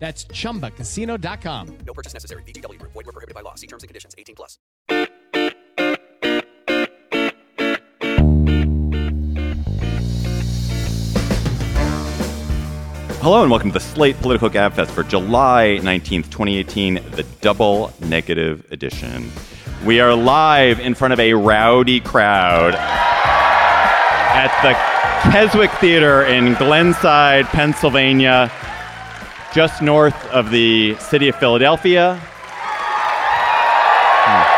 That's chumbacasino.com. No purchase necessary. VGW Group. Void were prohibited by law. See terms and conditions. 18 plus. Hello and welcome to the Slate Political Gabfest for July 19th, 2018, the double negative edition. We are live in front of a rowdy crowd at the Keswick Theater in Glenside, Pennsylvania, just north of the city of Philadelphia. Hmm.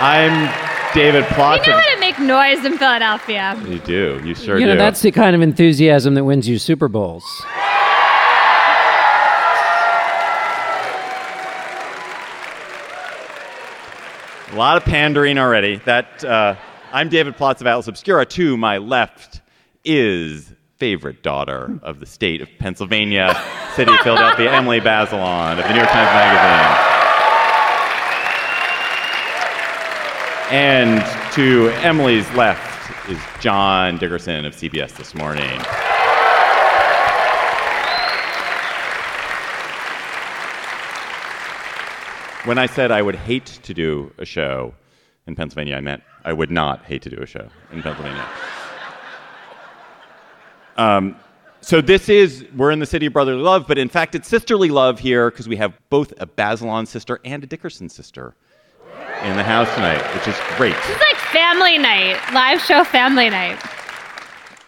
I'm David We Plotz. know how to make noise in Philadelphia. You do. You sure you know, do. that's the kind of enthusiasm that wins you Super Bowls. A lot of pandering already. That uh, I'm David Plotz of Atlas Obscura. To my left is favorite daughter of the state of Pennsylvania, city of Philadelphia, Emily Bazelon of the New York Times Magazine. And to Emily's left is John Dickerson of CBS This Morning. When I said I would hate to do a show in Pennsylvania, I meant I would not hate to do a show in Pennsylvania. Um, so this is we're in the city of brotherly love, but in fact it's sisterly love here because we have both a Bazelon sister and a Dickerson sister in the house tonight, which is great. It's like family night, live show family night.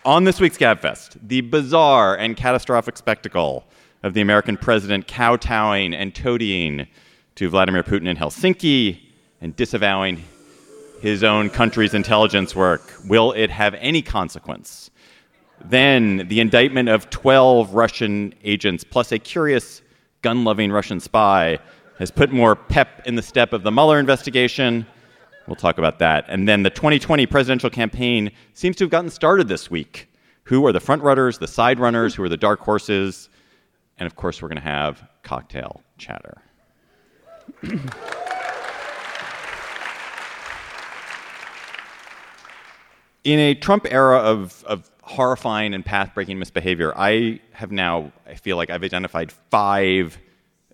On this week's Gabfest, the bizarre and catastrophic spectacle of the American president kowtowing and toadying to Vladimir Putin in Helsinki and disavowing his own country's intelligence work. Will it have any consequence? Then the indictment of 12 Russian agents plus a curious gun loving Russian spy has put more pep in the step of the Mueller investigation. We'll talk about that. And then the 2020 presidential campaign seems to have gotten started this week. Who are the front runners, the side runners, who are the dark horses? And of course, we're going to have cocktail chatter. In a Trump era of, of horrifying and path breaking misbehavior, I have now, I feel like I've identified five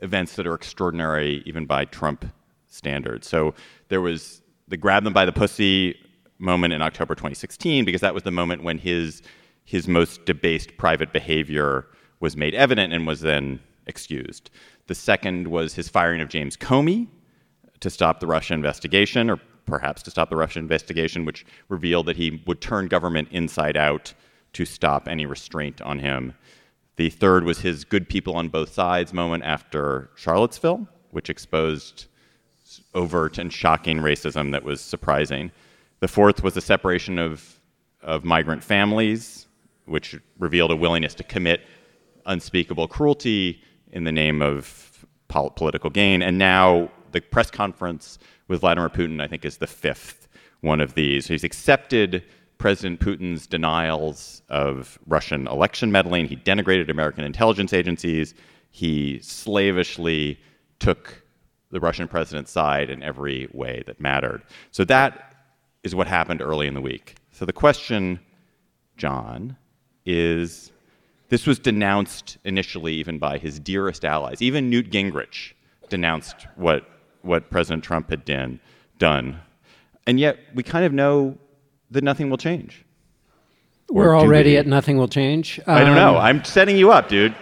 events that are extraordinary even by Trump standards. So there was the grab them by the pussy moment in October 2016, because that was the moment when his, his most debased private behavior was made evident and was then excused. The second was his firing of James Comey to stop the Russia investigation, or perhaps to stop the Russia investigation, which revealed that he would turn government inside out to stop any restraint on him. The third was his good people on both sides moment after Charlottesville, which exposed overt and shocking racism that was surprising. The fourth was the separation of, of migrant families, which revealed a willingness to commit unspeakable cruelty in the name of pol- political gain. And now the press conference with Vladimir Putin, I think, is the fifth one of these. He's accepted President Putin's denials of Russian election meddling. He denigrated American intelligence agencies. He slavishly took the Russian president's side in every way that mattered. So that is what happened early in the week. So the question, John, is this was denounced initially even by his dearest allies. Even Newt Gingrich denounced what, what President Trump had done, done. And yet we kind of know that nothing will change. We're already we? at nothing will change. I don't know. Um, I'm setting you up, dude.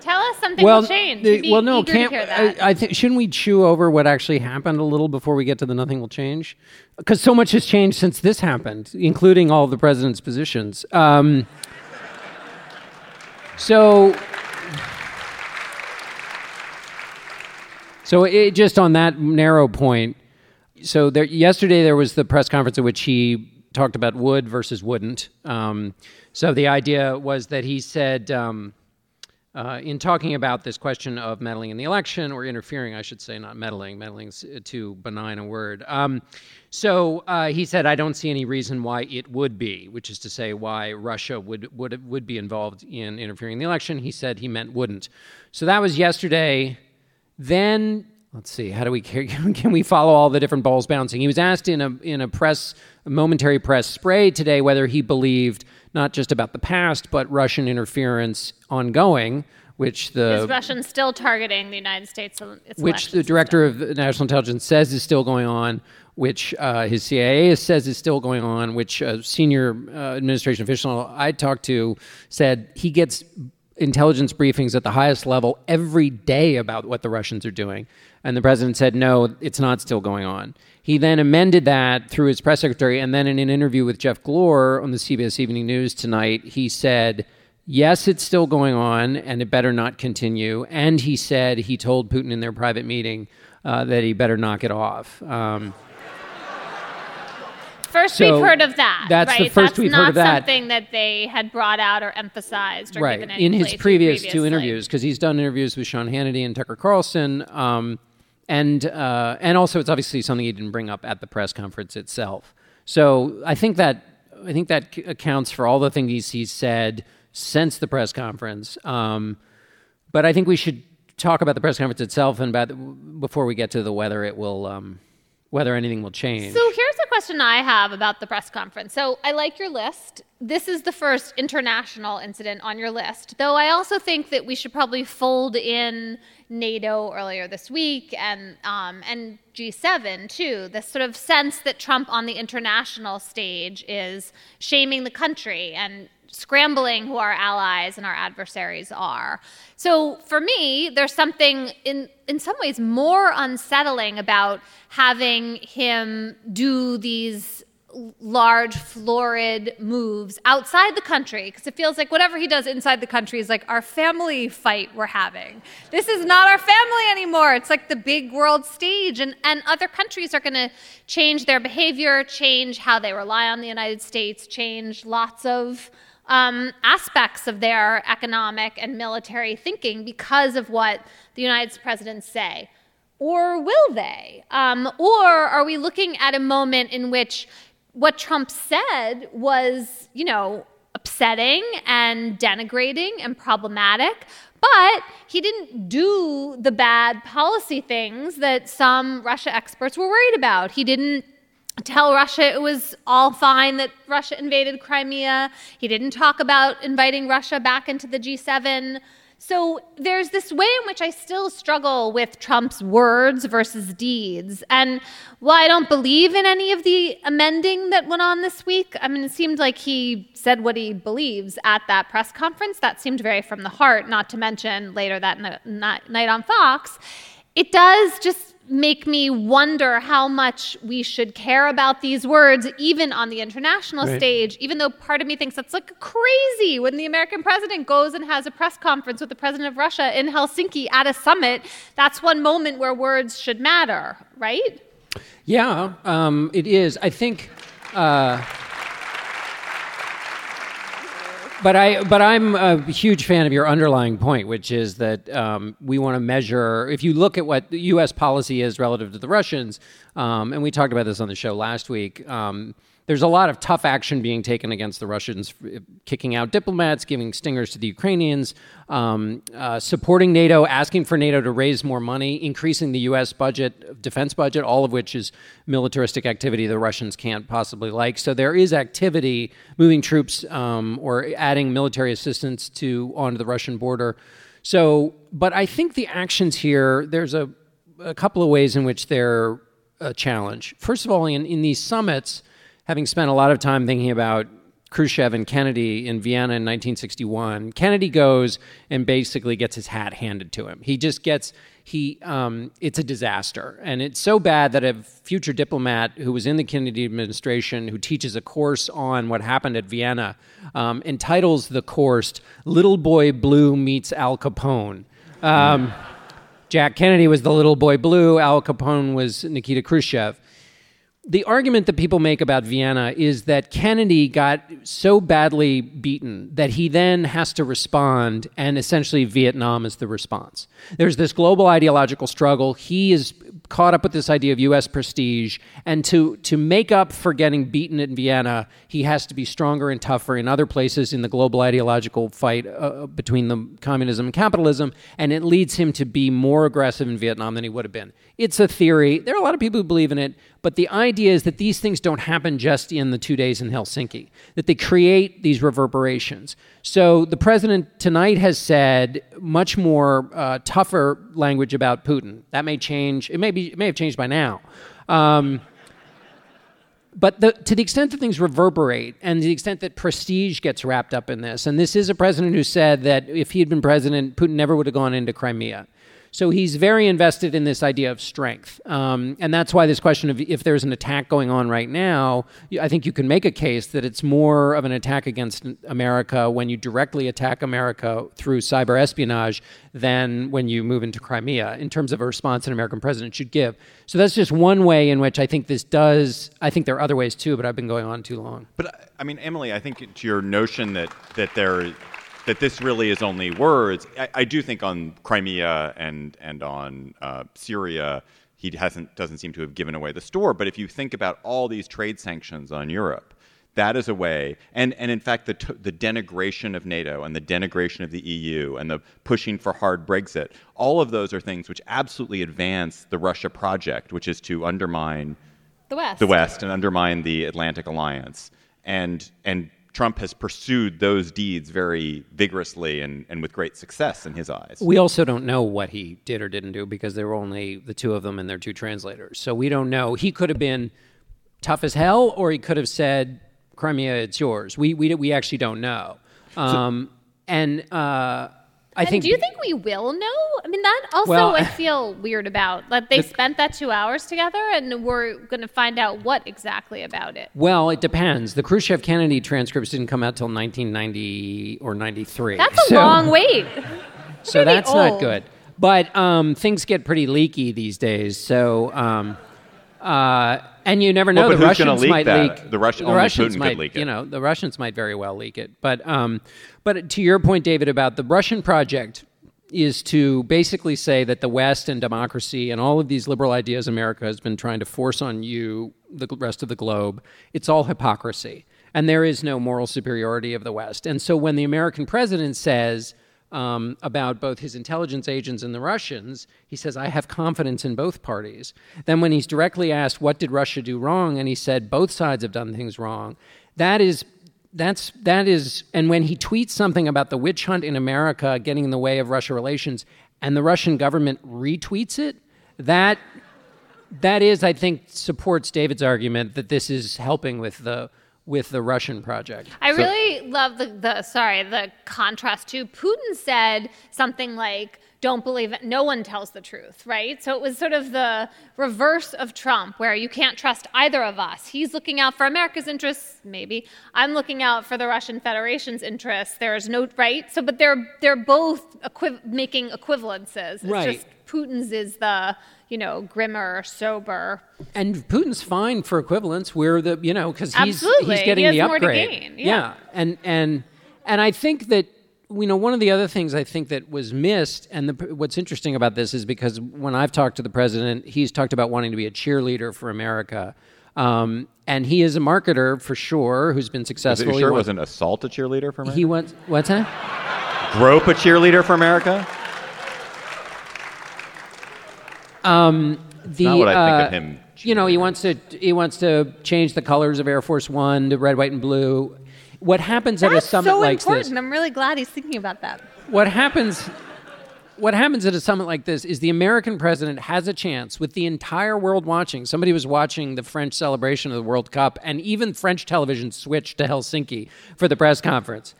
Tell us something well, will change. the- well, no, can't. to hear that. I, I think shouldn't we chew over what actually happened a little before we get to the nothing will change? Because so much has changed since this happened, including all the president's positions. Um, so, so it, just on that narrow point. So there, yesterday there was the press conference at which he talked about would versus wouldn't. Um, so the idea was that he said. Um, uh, in talking about this question of meddling in the election or interfering, I should say, not meddling. Meddling's too benign a word. Um, so uh, he said, "I don't see any reason why it would be," which is to say, why Russia would would would be involved in interfering in the election. He said he meant wouldn't. So that was yesterday. Then let's see, how do we can we follow all the different balls bouncing? He was asked in a in a press a momentary press spray today whether he believed not just about the past but Russian interference ongoing, which the Is Russian still targeting the United States? Its which the director of national intelligence says is still going on, which uh, his CIA says is still going on, which a senior uh, administration official I talked to said he gets intelligence briefings at the highest level every day about what the Russians are doing. And the president said, no, it's not still going on. He then amended that through his press secretary. And then in an interview with Jeff Glor on the CBS Evening News tonight, he said, yes, it's still going on and it better not continue. And he said he told Putin in their private meeting uh, that he better knock it off. Um, First, So we've heard of that. that's the right? first that's we've not heard of that. Something that they had brought out or emphasized or right given any in his previous two interviews because he's done interviews with Sean Hannity and Tucker Carlson, um, and uh, and also it's obviously something he didn't bring up at the press conference itself. So I think that I think that c- accounts for all the things he's, he's said since the press conference. Um, but I think we should talk about the press conference itself and about before we get to the whether it will um, whether anything will change. So here's a question I have about the press conference. So I like your list. This is the first international incident on your list, though I also think that we should probably fold in NATO earlier this week and um, and G7 too. This sort of sense that Trump on the international stage is shaming the country and scrambling who our allies and our adversaries are. So for me, there's something in in some ways more unsettling about having him do these large florid moves outside the country because it feels like whatever he does inside the country is like our family fight we're having this is not our family anymore it's like the big world stage and, and other countries are going to change their behavior change how they rely on the united states change lots of um, aspects of their economic and military thinking because of what the united States presidents say or will they? Um, or are we looking at a moment in which what Trump said was, you know, upsetting and denigrating and problematic, but he didn't do the bad policy things that some Russia experts were worried about. He didn't tell Russia it was all fine that Russia invaded Crimea. He didn't talk about inviting Russia back into the G7. So there's this way in which I still struggle with Trump's words versus deeds. And while I don't believe in any of the amending that went on this week, I mean, it seemed like he said what he believes at that press conference. That seemed very from the heart, not to mention later that night on Fox. It does just make me wonder how much we should care about these words, even on the international Right. stage, even though part of me thinks that's like crazy when the American president goes and has a press conference with the president of Russia in Helsinki at a summit. That's one moment where words should matter, right? Yeah, um, it is. I think. Uh, but I, but I'm a huge fan of your underlying point, which is that um, we want to measure. If you look at what the U.S. policy is relative to the Russians, um, and we talked about this on the show last week. Um, there's a lot of tough action being taken against the Russians, kicking out diplomats, giving stingers to the Ukrainians, um, uh, supporting NATO, asking for NATO to raise more money, increasing the U.S. budget, defense budget, all of which is militaristic activity the Russians can't possibly like. So there is activity moving troops um, or adding military assistance to onto the Russian border. So, but I think the actions here, there's a, a couple of ways in which they're a challenge. First of all, in, in these summits, having spent a lot of time thinking about Khrushchev and Kennedy in Vienna in 1961, Kennedy goes and basically gets his hat handed to him. He just gets he um, it's a disaster, and it's so bad that a future diplomat who was in the Kennedy administration who teaches a course on what happened at Vienna um, entitles the course "Little Boy Blue Meets Al Capone." Um, Jack Kennedy was the little boy blue. Al Capone was Nikita Khrushchev the argument that people make about Vienna is that Kennedy got so badly beaten that he then has to respond, and essentially Vietnam is the response. There's this global ideological struggle. He is caught up with this idea of U.S. prestige, and to to make up for getting beaten at Vienna, he has to be stronger and tougher in other places in the global ideological fight uh, between the communism and capitalism, and it leads him to be more aggressive in Vietnam than he would have been. It's a theory. There are a lot of people who believe in it, but the idea is that these things don't happen just in the two days in Helsinki, that they create these reverberations. So the president tonight has said much more uh, tougher language about Putin. That may change. It may be. It may have changed by now. Um, but the, to the extent that things reverberate and the extent that prestige gets wrapped up in this, and this is a president who said that if he had been president, Putin never would have gone into Crimea. So he's very invested in this idea of strength. Um, and that's why this question of if there's an attack going on right now, I think you can make a case that it's more of an attack against America when you directly attack America through cyber espionage than when you move into Crimea in terms of a response an American president should give. So that's just one way in which I think this does. I think there are other ways too, but I've been going on too long. But I mean, Emily, I think to your notion that that there that this really is only words. I, I do think on Crimea and and on uh, Syria, he hasn't doesn't seem to have given away the store. But if you think about all these trade sanctions on Europe, that is a way. And and in fact, the t- the denigration of NATO and the denigration of the EU and the pushing for hard Brexit, all of those are things which absolutely advance the Russia project, which is to undermine The West. the West and undermine the Atlantic Alliance. And and Trump has pursued those deeds very vigorously and, and with great success in his eyes. We also don't know what he did or didn't do because there were only the two of them and their two translators. So we don't know. He could have been tough as hell, or he could have said, "Crimea, it's yours." We we we actually don't know. Um, and uh, I And think. do you think we will know? I mean, that also Well, I feel weird about. Like they spent that two hours together, and we're going to find out what exactly about it. Well, it depends. The Khrushchev Kennedy transcripts didn't come out till 1990 or 93. That's a So- long wait. so that's not good. But um, things get pretty leaky these days. So, um, uh, and you never know. Well, the Russians leak might that? leak. The only Russians Putin might, leak You know, the Russians might very well leak it. But, um, but to your point, David, about the Russian project is to basically say that the West and democracy and all of these liberal ideas America has been trying to force on you, the rest of the globe, it's all hypocrisy. And there is no moral superiority of the West. And so when the American president says, um, about both his intelligence agents and the Russians, he says, I have confidence in both parties. Then, when he's directly asked, What did Russia do wrong? and he said, Both sides have done things wrong, that is. That's that is, and when he tweets something about the witch hunt in America getting in the way of Russia relations, and the Russian government retweets it, that that is, I think, supports David's argument that this is helping with the with the Russian project. I really love the, the sorry the contrast too. Putin said something like, "Don't believe it. No one tells the truth." Right. So it was sort of the reverse of Trump, where you can't trust either of us. He's looking out for America's interests, maybe. I'm looking out for the Russian Federation's interests. There is no right. So, but they're they're both equiv- making equivalences. It's Right. Just Putin's is the you know grimmer, sober. And Putin's fine for equivalence. We're the you know because he's Absolutely. he's getting He has the more to upgrade. gain. Yeah. and and and I think that you know one of the other things I think that was missed, and the, what's interesting about this is because when I've talked to the president, he's talked about wanting to be a cheerleader for America. Um, and he is a marketer for sure, who's been Is successful. it He sure it wa- wasn't assault a cheerleader for America? He wants what's that? Grope a cheerleader for America? The, not what I think of uh, him You know, he wants to he wants to change the colors of Air Force One to red, white, and blue. What happens at a That's summit so like important. this? I'm really glad he's thinking about that. What happens? What happens at a summit like this is the American president has a chance with the entire world watching. Somebody was watching the French celebration of the World Cup, and even French television switched to Helsinki for the press conference.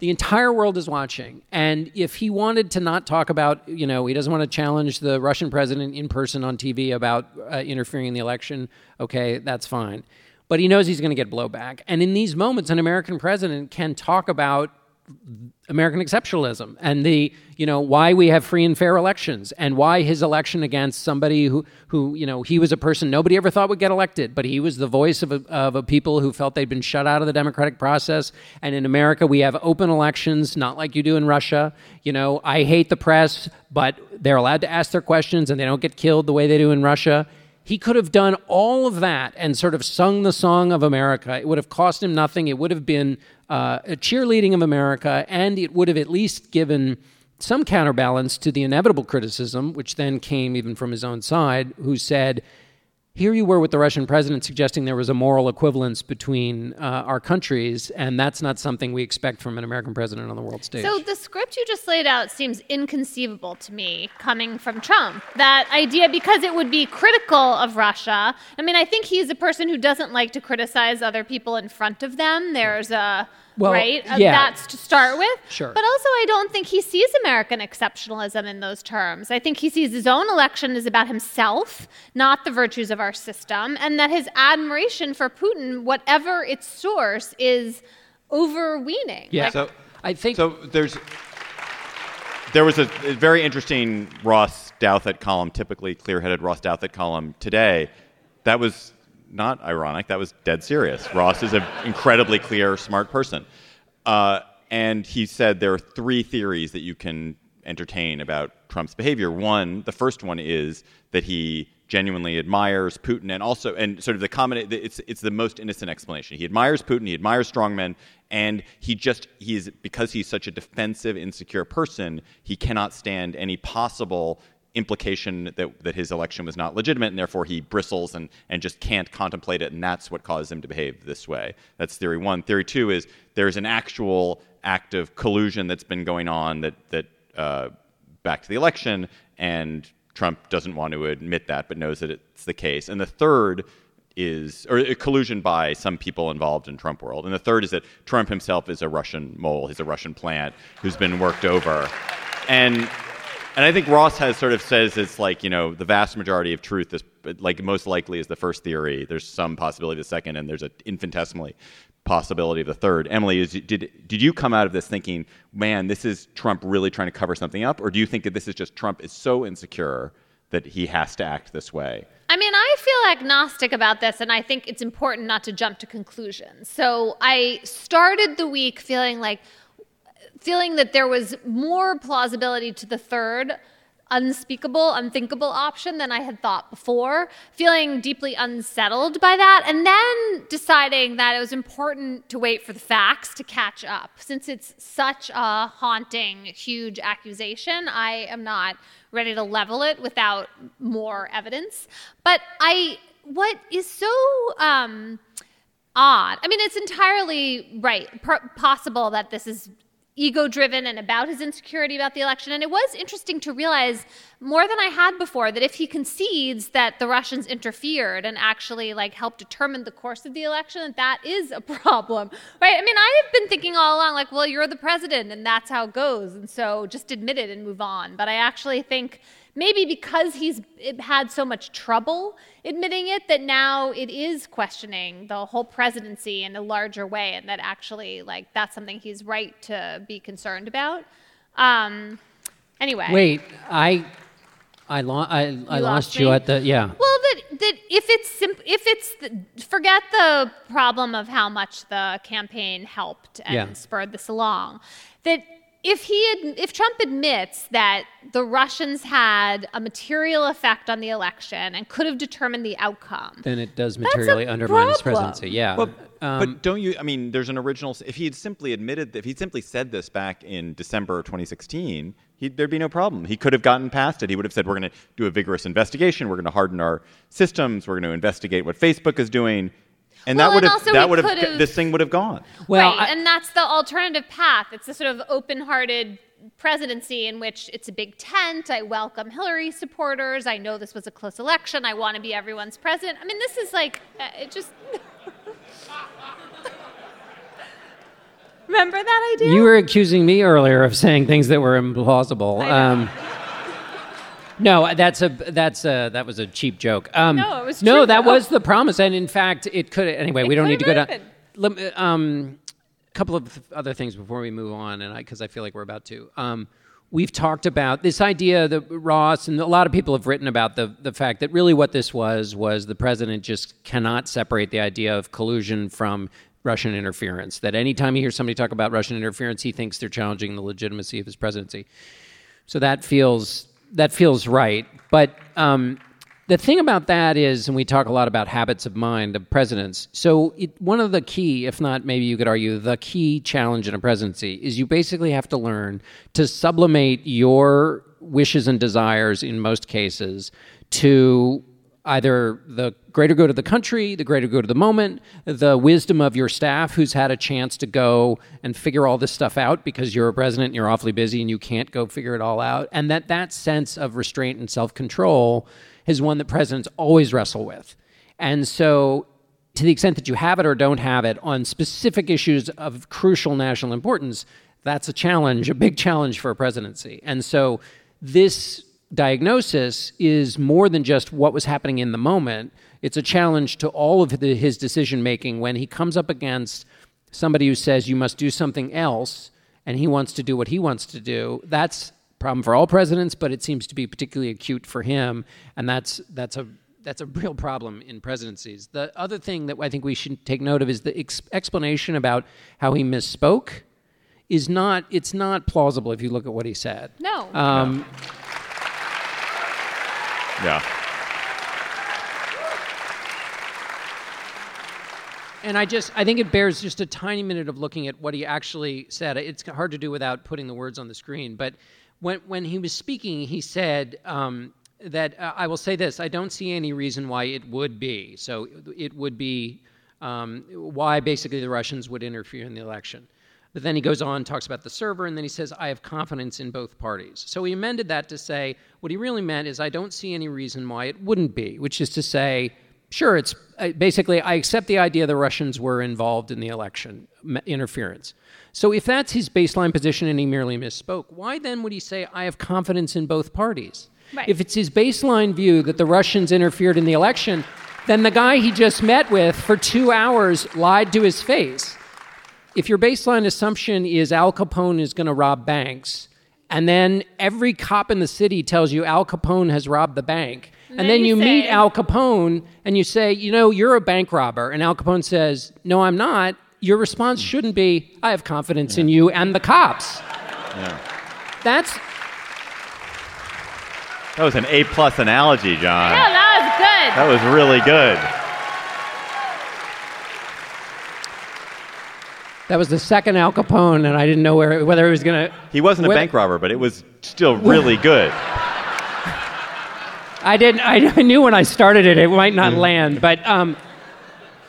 The entire world is watching. And if he wanted to not talk about, you know, he doesn't want to challenge the Russian president in person on TV about uh, interfering in the election, okay, that's fine. But he knows he's going to get blowback. And in these moments, an American president can talk about American exceptionalism and the you know why we have free and fair elections and why his election against somebody who who you know he was a person nobody ever thought would get elected but he was the voice of a, of a people who felt they'd been shut out of the democratic process and in America we have open elections not like you do in Russia you know I hate the press but they're allowed to ask their questions and they don't get killed the way they do in Russia he could have done all of that and sort of sung the song of America. It would have cost him nothing. It would have been uh, a cheerleading of America, and it would have at least given some counterbalance to the inevitable criticism, which then came even from his own side, who said, here you were with the Russian president suggesting there was a moral equivalence between uh, our countries, and that's not something we expect from an American president on the world stage. So the script you just laid out seems inconceivable to me coming from Trump. That idea, because it would be critical of Russia. I mean, I think he's a person who doesn't like to criticize other people in front of them. There's a Well, right? Yeah. That's to start with. Sure. But also, I don't think he sees American exceptionalism in those terms. I think he sees his own election as about himself, not the virtues of our system, and that his admiration for Putin, whatever its source, is overweening. yeah, Like, So I think So there's there was a, a very interesting Ross Douthat column, typically clear-headed Ross Douthat column today. That was not ironic. That was dead serious. Ross is an incredibly clear, smart person, uh, and he said there are three theories that you can entertain about Trump's behavior. One, the first one is that he genuinely admires Putin, and also, and sort of the common, it's it's the most innocent explanation. He admires Putin, he admires strongmen, and he just he's because he's such a defensive, insecure person, he cannot stand any possible implication that, that his election was not legitimate and therefore he bristles and, and just can't contemplate it and that's what caused him to behave this way that's theory one theory two is there's an actual act of collusion that's been going on that, that uh, back to the election and trump doesn't want to admit that but knows that it's the case and the third is or uh, collusion by some people involved in Trump world. And the third is that Trump himself is a Russian mole. He's a Russian plant who's been worked over. And and I think Ross has sort of says it's like, you know, the vast majority of truth is like most likely is the first theory. There's some possibility of the second and there's an infinitesimally possibility of the third. Emily, is, did did you come out of this thinking, man, this is Trump really trying to cover something up or do you think that this is just Trump is so insecure that he has to act this way? I mean, I feel agnostic about this, and I think it's important not to jump to conclusions. So I started the week feeling like, feeling that there was more plausibility to the third unspeakable, unthinkable option than I had thought before, feeling deeply unsettled by that, and then deciding that it was important to wait for the facts to catch up. Since it's such a haunting, huge accusation, I am not ready to level it without more evidence. But I, what is so, um, odd. I mean, it's entirely right, possible that this is ego driven and about his insecurity about the election. And it was interesting to realize more than I had before that if he concedes that the Russians interfered and actually like helped determine the course of the election, that that is a problem, right? I mean, I have been thinking all along, like, well, you're the president and that's how it goes. And so just admit it and move on. But I actually think maybe because he's had so much trouble admitting it that now it is questioning the whole presidency in a larger way and that actually like that's something he's right to be concerned about um anyway Wait, I, I, lo- I, I lost, you at the yeah. well that that if it's simp- if it's the, forget the problem of how much the campaign helped and Yeah. spurred this along that if he ad- if Trump admits that the Russians had a material effect on the election and could have determined the outcome Then it does materially undermine his presidency. Yeah. Well, Um, but don't you? I mean, there's an original. If he had simply admitted, if he'd simply said this back in December 2016, he, there'd be no problem. He could have gotten past it. He would have said, "We're going to do a vigorous investigation. We're going to harden our systems. We're going to investigate what Facebook is doing." And Well, that would and have also that would have have- this thing would have gone. well, right, I- and that's the alternative path. It's a sort of open-hearted presidency in which it's a big tent. I welcome Hillary supporters. I know this was a close election. I want to be everyone's president. I mean, this is like uh, it just. Remember that idea? You were accusing me earlier of saying things that were implausible. Um, no, that's a that's a that was a cheap joke. Um, No, it was no, true, that though. was the promise, and in fact, it could. Anyway, we don't need to go down. happened. Lem- Um, couple of other things before we move on, and because I, feel like we're about to. Um, we've talked about this idea that Ross and a lot of people have written about the the fact that really what this was was the president just cannot separate the idea of collusion from Russian interference. That anytime he hears somebody talk about Russian interference, he thinks they're challenging the legitimacy of his presidency. So that feels that feels right. But um, the thing about that is, and we talk a lot about habits of mind of presidents. So it, one of the key, if not maybe you could argue, the key challenge in a presidency is you basically have to learn to sublimate your wishes and desires in most cases to either the greater good of the country, the greater good of the moment, the wisdom of your staff who's had a chance to go and figure all this stuff out because you're a president and you're awfully busy and you can't go figure it all out. And that that sense of restraint and self-control is one that presidents always wrestle with. And so to the extent that you have it or don't have it on specific issues of crucial national importance, that's a challenge, a big challenge for a presidency. And so this diagnosis is more than just what was happening in the moment. It's a challenge to all of the, his decision making when he comes up against somebody who says you must do something else and he wants to do what he wants to do. That's a problem for all presidents, but it seems to be particularly acute for him, and that's that's a that's a real problem in presidencies. The other thing that I think we should take note of is the ex- explanation about how he misspoke is not it's not plausible if you look at what he said. No. Um, Yeah. And I just, I think it bears just a tiny minute of looking at what he actually said. It's hard to do without putting the words on the screen. But when, when he was speaking, he said um, that, uh, I will say this, I don't see any reason why it would be. So it would be um, why basically the Russians would interfere in the election. But then he goes on, talks about the server, and then he says, I have confidence in both parties. So he amended that to say, what he really meant is, I don't see any reason why it wouldn't be, which is to say, sure, it's uh, basically, I accept the idea the Russians were involved in the election m- interference. So if that's his baseline position and he merely misspoke, why then would he say, I have confidence in both parties? Right. If it's his baseline view that the Russians interfered in the election, then the guy he just met with for two hours lied to his face. If your baseline assumption is Al Capone is going to rob banks, and then every cop in the city tells you Al Capone has robbed the bank, and, then then you you meet Al Capone and you say, you know, you're a bank robber, and Al Capone says, no, I'm not. Your response shouldn't be, I have confidence in you and the cops. That's That was an A plus analogy, John. yeah, that was good. That was really good. That was the second Al Capone, and I didn't know where, whether he was going to. He wasn't a Wh- bank robber, but it was still really good. I didn't. I, I knew when I started it, it might not land, but um,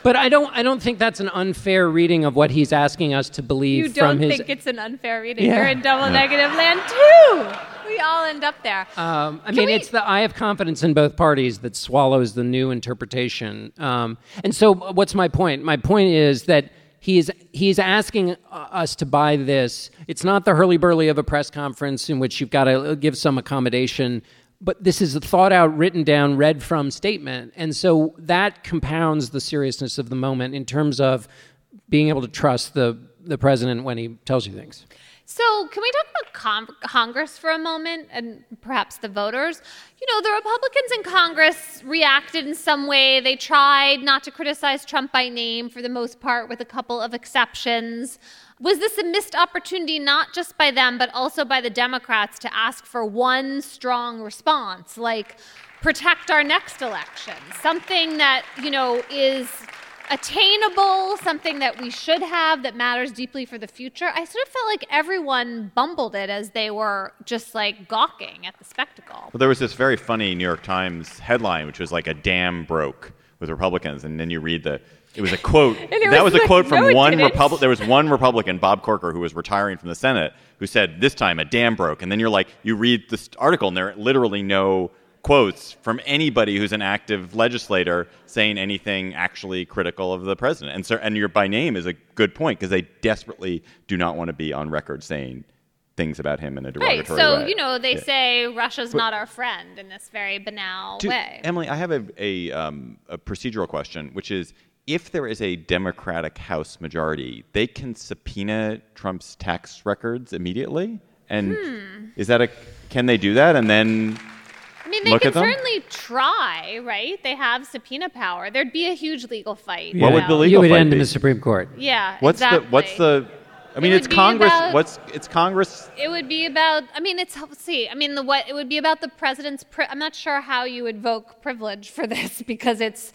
but I don't. I don't think that's an unfair reading of what he's asking us to believe You from don't his. think it's an unfair reading. Yeah. You're in double negative land too. We all end up there. Um, I mean, we- it's the I have confidence in both parties that swallows the new interpretation. Um, and so, what's my point? My point is that he's he's asking uh, us to buy this. It's not the hurly burly of a press conference in which you've got to give some accommodation. But this is a thought out, written down, read from statement. And so that compounds the seriousness of the moment in terms of being able to trust the, the president when he tells you things. So, can we talk about con- Congress for a moment and perhaps the voters? You know, the Republicans in Congress reacted in some way. They tried not to criticize Trump by name for the most part, with a couple of exceptions. Was this a missed opportunity, not just by them, but also by the Democrats, to ask for one strong response, like protect our next election? Something that, you know, is attainable, something that we should have that matters deeply for the future. I sort of felt like everyone bumbled it as they were just like gawking at the spectacle. Well, there was this very funny New York Times headline, which was like a dam broke with Republicans, and then you read the. It was a quote. that was was, a quote from no, one. Republican. There was one Republican, Bob Corker, who was retiring from the Senate, who said, "This time a dam broke." And then you're like, you read this article, and there are literally no quotes from anybody who's an active legislator saying anything actually critical of the president. And so, and your by name is a good point because they desperately do not want to be on record saying things about him in a Right. derogatory So, way. you know, they Yeah. say Russia's not our friend in this very banal Do- way. Emily, I have a, a, um, a procedural question, which is if there is a Democratic House majority, they can subpoena Trump's tax records immediately. And Hmm. is that a can they do that? And then I mean, they Look can at them? certainly try, right? They have subpoena power. There'd be a huge legal fight. What would about- the you legal would fight end in the Supreme Court. Yeah. what's exactly. the what's the? I mean, It it's Congress. about- what's it's Congress? It would be about. I mean, it's let's see. I mean, the what? It would be about the president's. Pri- I'm not sure how you would invoke privilege for this because it's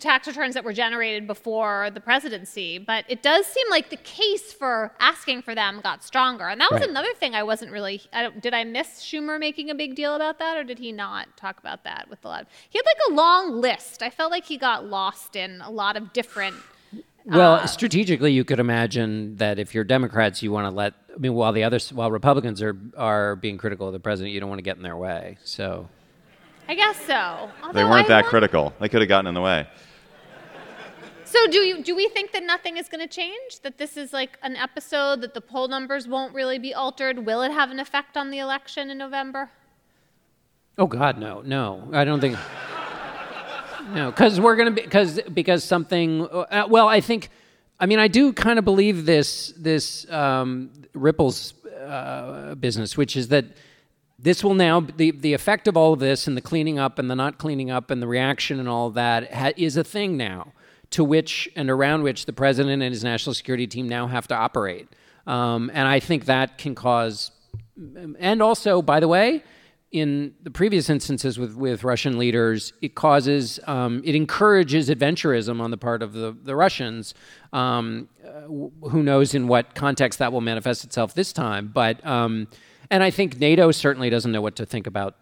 tax returns that were generated before the presidency. But it does seem like the case for asking for them got stronger, and that was Right. another thing I wasn't really. I don't, did I miss Schumer making a big deal about that, or did he not talk about that with a lot? Of, he had like a long list. I felt like he got lost in a lot of different. Well, Uh, strategically, you could imagine that if you're Democrats, you want to let. I mean, while the others, while Republicans are are being critical of the president, you don't want to get in their way. So, I guess so. They weren't I that won- critical. They could have gotten in the way. So do you do we think that nothing is going to change? That this is like an episode that the poll numbers won't really be altered? Will it have an effect on the election in November? oh God, no, no, I don't think. No, because we're gonna be because because something. Uh, well, I think. I mean, I do kind of believe this this um, ripples uh, business, which is that this will now the the effect of all of this and the cleaning up and the not cleaning up and the reaction and all of that ha- is a thing now to which and around which the president and his national security team now have to operate. Um, and I think that can cause and also, by the way, in the previous instances with, with Russian leaders, it causes, um, it encourages adventurism on the part of the, the Russians. Um, uh, who knows in what context that will manifest itself this time? But, um, and I think NATO certainly doesn't know what to think about.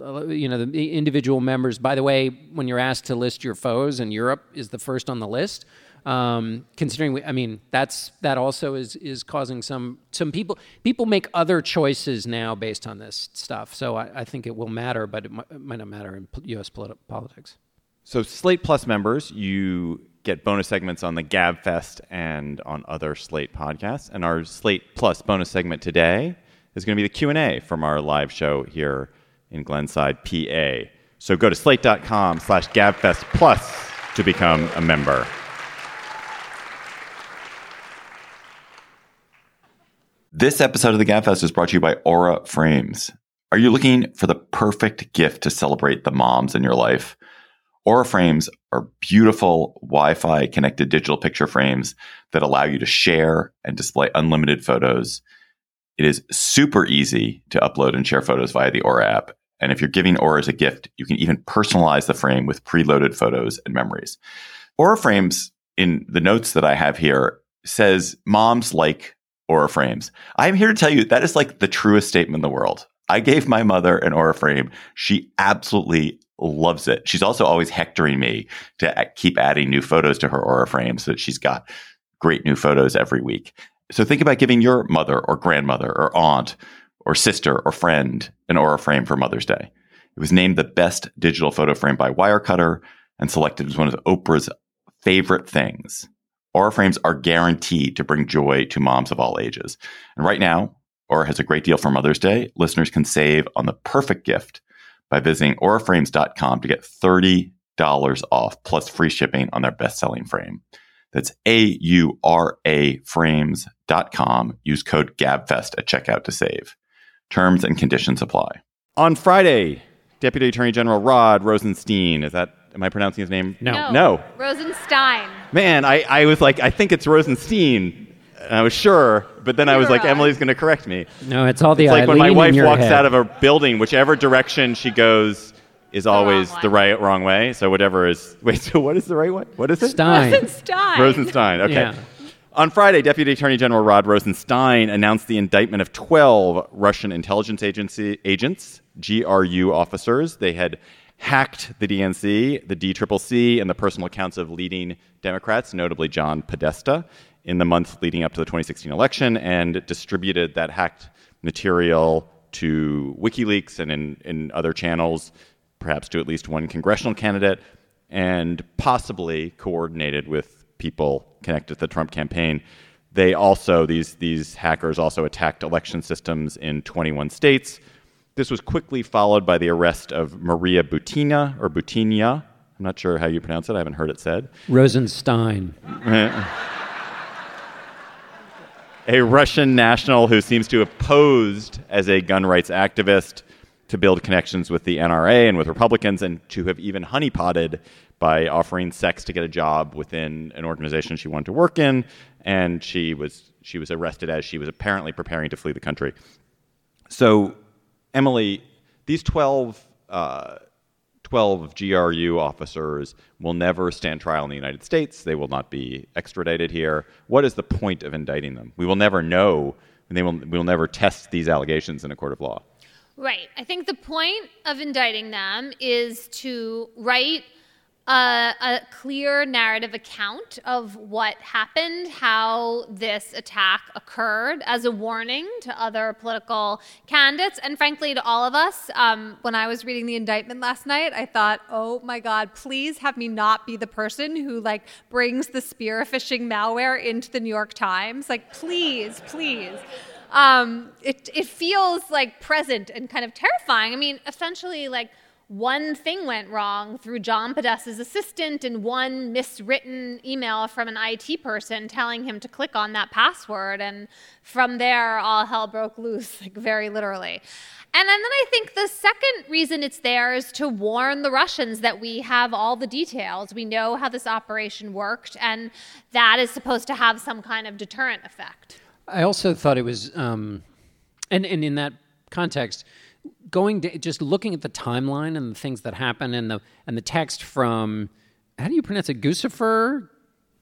You know, the individual members. By the way, when you're asked to list your foes, and Europe is the first on the list, um, considering we, I mean that's that also is is causing some some people people make other choices now based on this stuff. So I, I think it will matter, but it, mi- it might not matter in U.S. politi- politics. So Slate Plus members, you get bonus segments on the Gab Fest and on other Slate podcasts. And our Slate Plus bonus segment today is going to be the Q&A from our live show here in Glenside, PA. So go to slate.com slash gabfest plus to become a member. This episode of the Gabfest is brought to you by Aura Frames. Are you looking for the perfect gift to celebrate the moms in your life? Aura Frames are beautiful Wi Fi connected digital picture frames that allow you to share and display unlimited photos. It is super easy to upload and share photos via the Aura app. And if you're giving Aura as a gift, you can even personalize the frame with preloaded photos and memories. Aura Frames, in the notes that I have here, says moms like Aura frames. I'm here to tell you that is like the truest statement in the world. I gave my mother an Aura frame. She absolutely loves it. She's also always hectoring me to keep adding new photos to her Aura frame so that she's got great new photos every week. So think about giving your mother or grandmother or aunt or sister or friend an Aura frame for Mother's Day. It was named the best digital photo frame by Wirecutter and selected as one of Oprah's favorite things. Aura frames are guaranteed to bring joy to moms of all ages. And right now, Aura has a great deal for Mother's Day. Listeners can save on the perfect gift by visiting auraframes.com to get $30 off plus free shipping on their best selling frame. That's A U R A frames.com. Use code GABFEST at checkout to save. Terms and conditions apply. On Friday, Deputy Attorney General Rod Rosenstein, is that, am I pronouncing his name? No. No. Rosenstein. Man, I, I was like, I think it's Rosenstein. And I was sure, but then I was You're like, right. Emily's going to correct me. No, it's all the It's like when my wife walks head. out of a building, whichever direction she goes is always the right wrong way. So whatever is wait. So what is the right way? What is it? Stein. Rosenstein. Rosenstein. Okay. Yeah. On Friday, Deputy Attorney General Rod Rosenstein announced the indictment of 12 Russian intelligence agency agents, GRU officers. They had hacked the DNC, the DCCC, and the personal accounts of leading Democrats, notably John Podesta, in the months leading up to the 2016 election, and distributed that hacked material to WikiLeaks and in, in other channels, perhaps to at least one congressional candidate, and possibly coordinated with people connected to the Trump campaign. They also these these hackers also attacked election systems in 21 states. This was quickly followed by the arrest of Maria Butina or Butinia. I'm not sure how you pronounce it. I haven't heard it said. Rosenstein. a Russian national who seems to have posed as a gun rights activist to build connections with the NRA and with Republicans, and to have even honeypotted by offering sex to get a job within an organization she wanted to work in, and she was she was arrested as she was apparently preparing to flee the country. So, Emily, these 12, uh, 12 GRU officers will never stand trial in the United States. They will not be extradited here. What is the point of indicting them? We will never know, and they will, we will never test these allegations in a court of law. Right. I think the point of indicting them is to write a, a, clear narrative account of what happened, how this attack occurred, as a warning to other political candidates, and frankly to all of us. Um, when I was reading the indictment last night, I thought, "Oh my God, please have me not be the person who like brings the spear phishing malware into the New York Times. Like, please, please." Um, it it feels like present and kind of terrifying. I mean, essentially, like one thing went wrong through John Podesta's assistant and one miswritten email from an IT person telling him to click on that password. And from there, all hell broke loose, like very literally. And then I think the second reason it's there is to warn the Russians that we have all the details. We know how this operation worked, and that is supposed to have some kind of deterrent effect. I also thought it was, um, and, and in that context, going to, just looking at the timeline and the things that happen and the and the text from how do you pronounce it Guccifer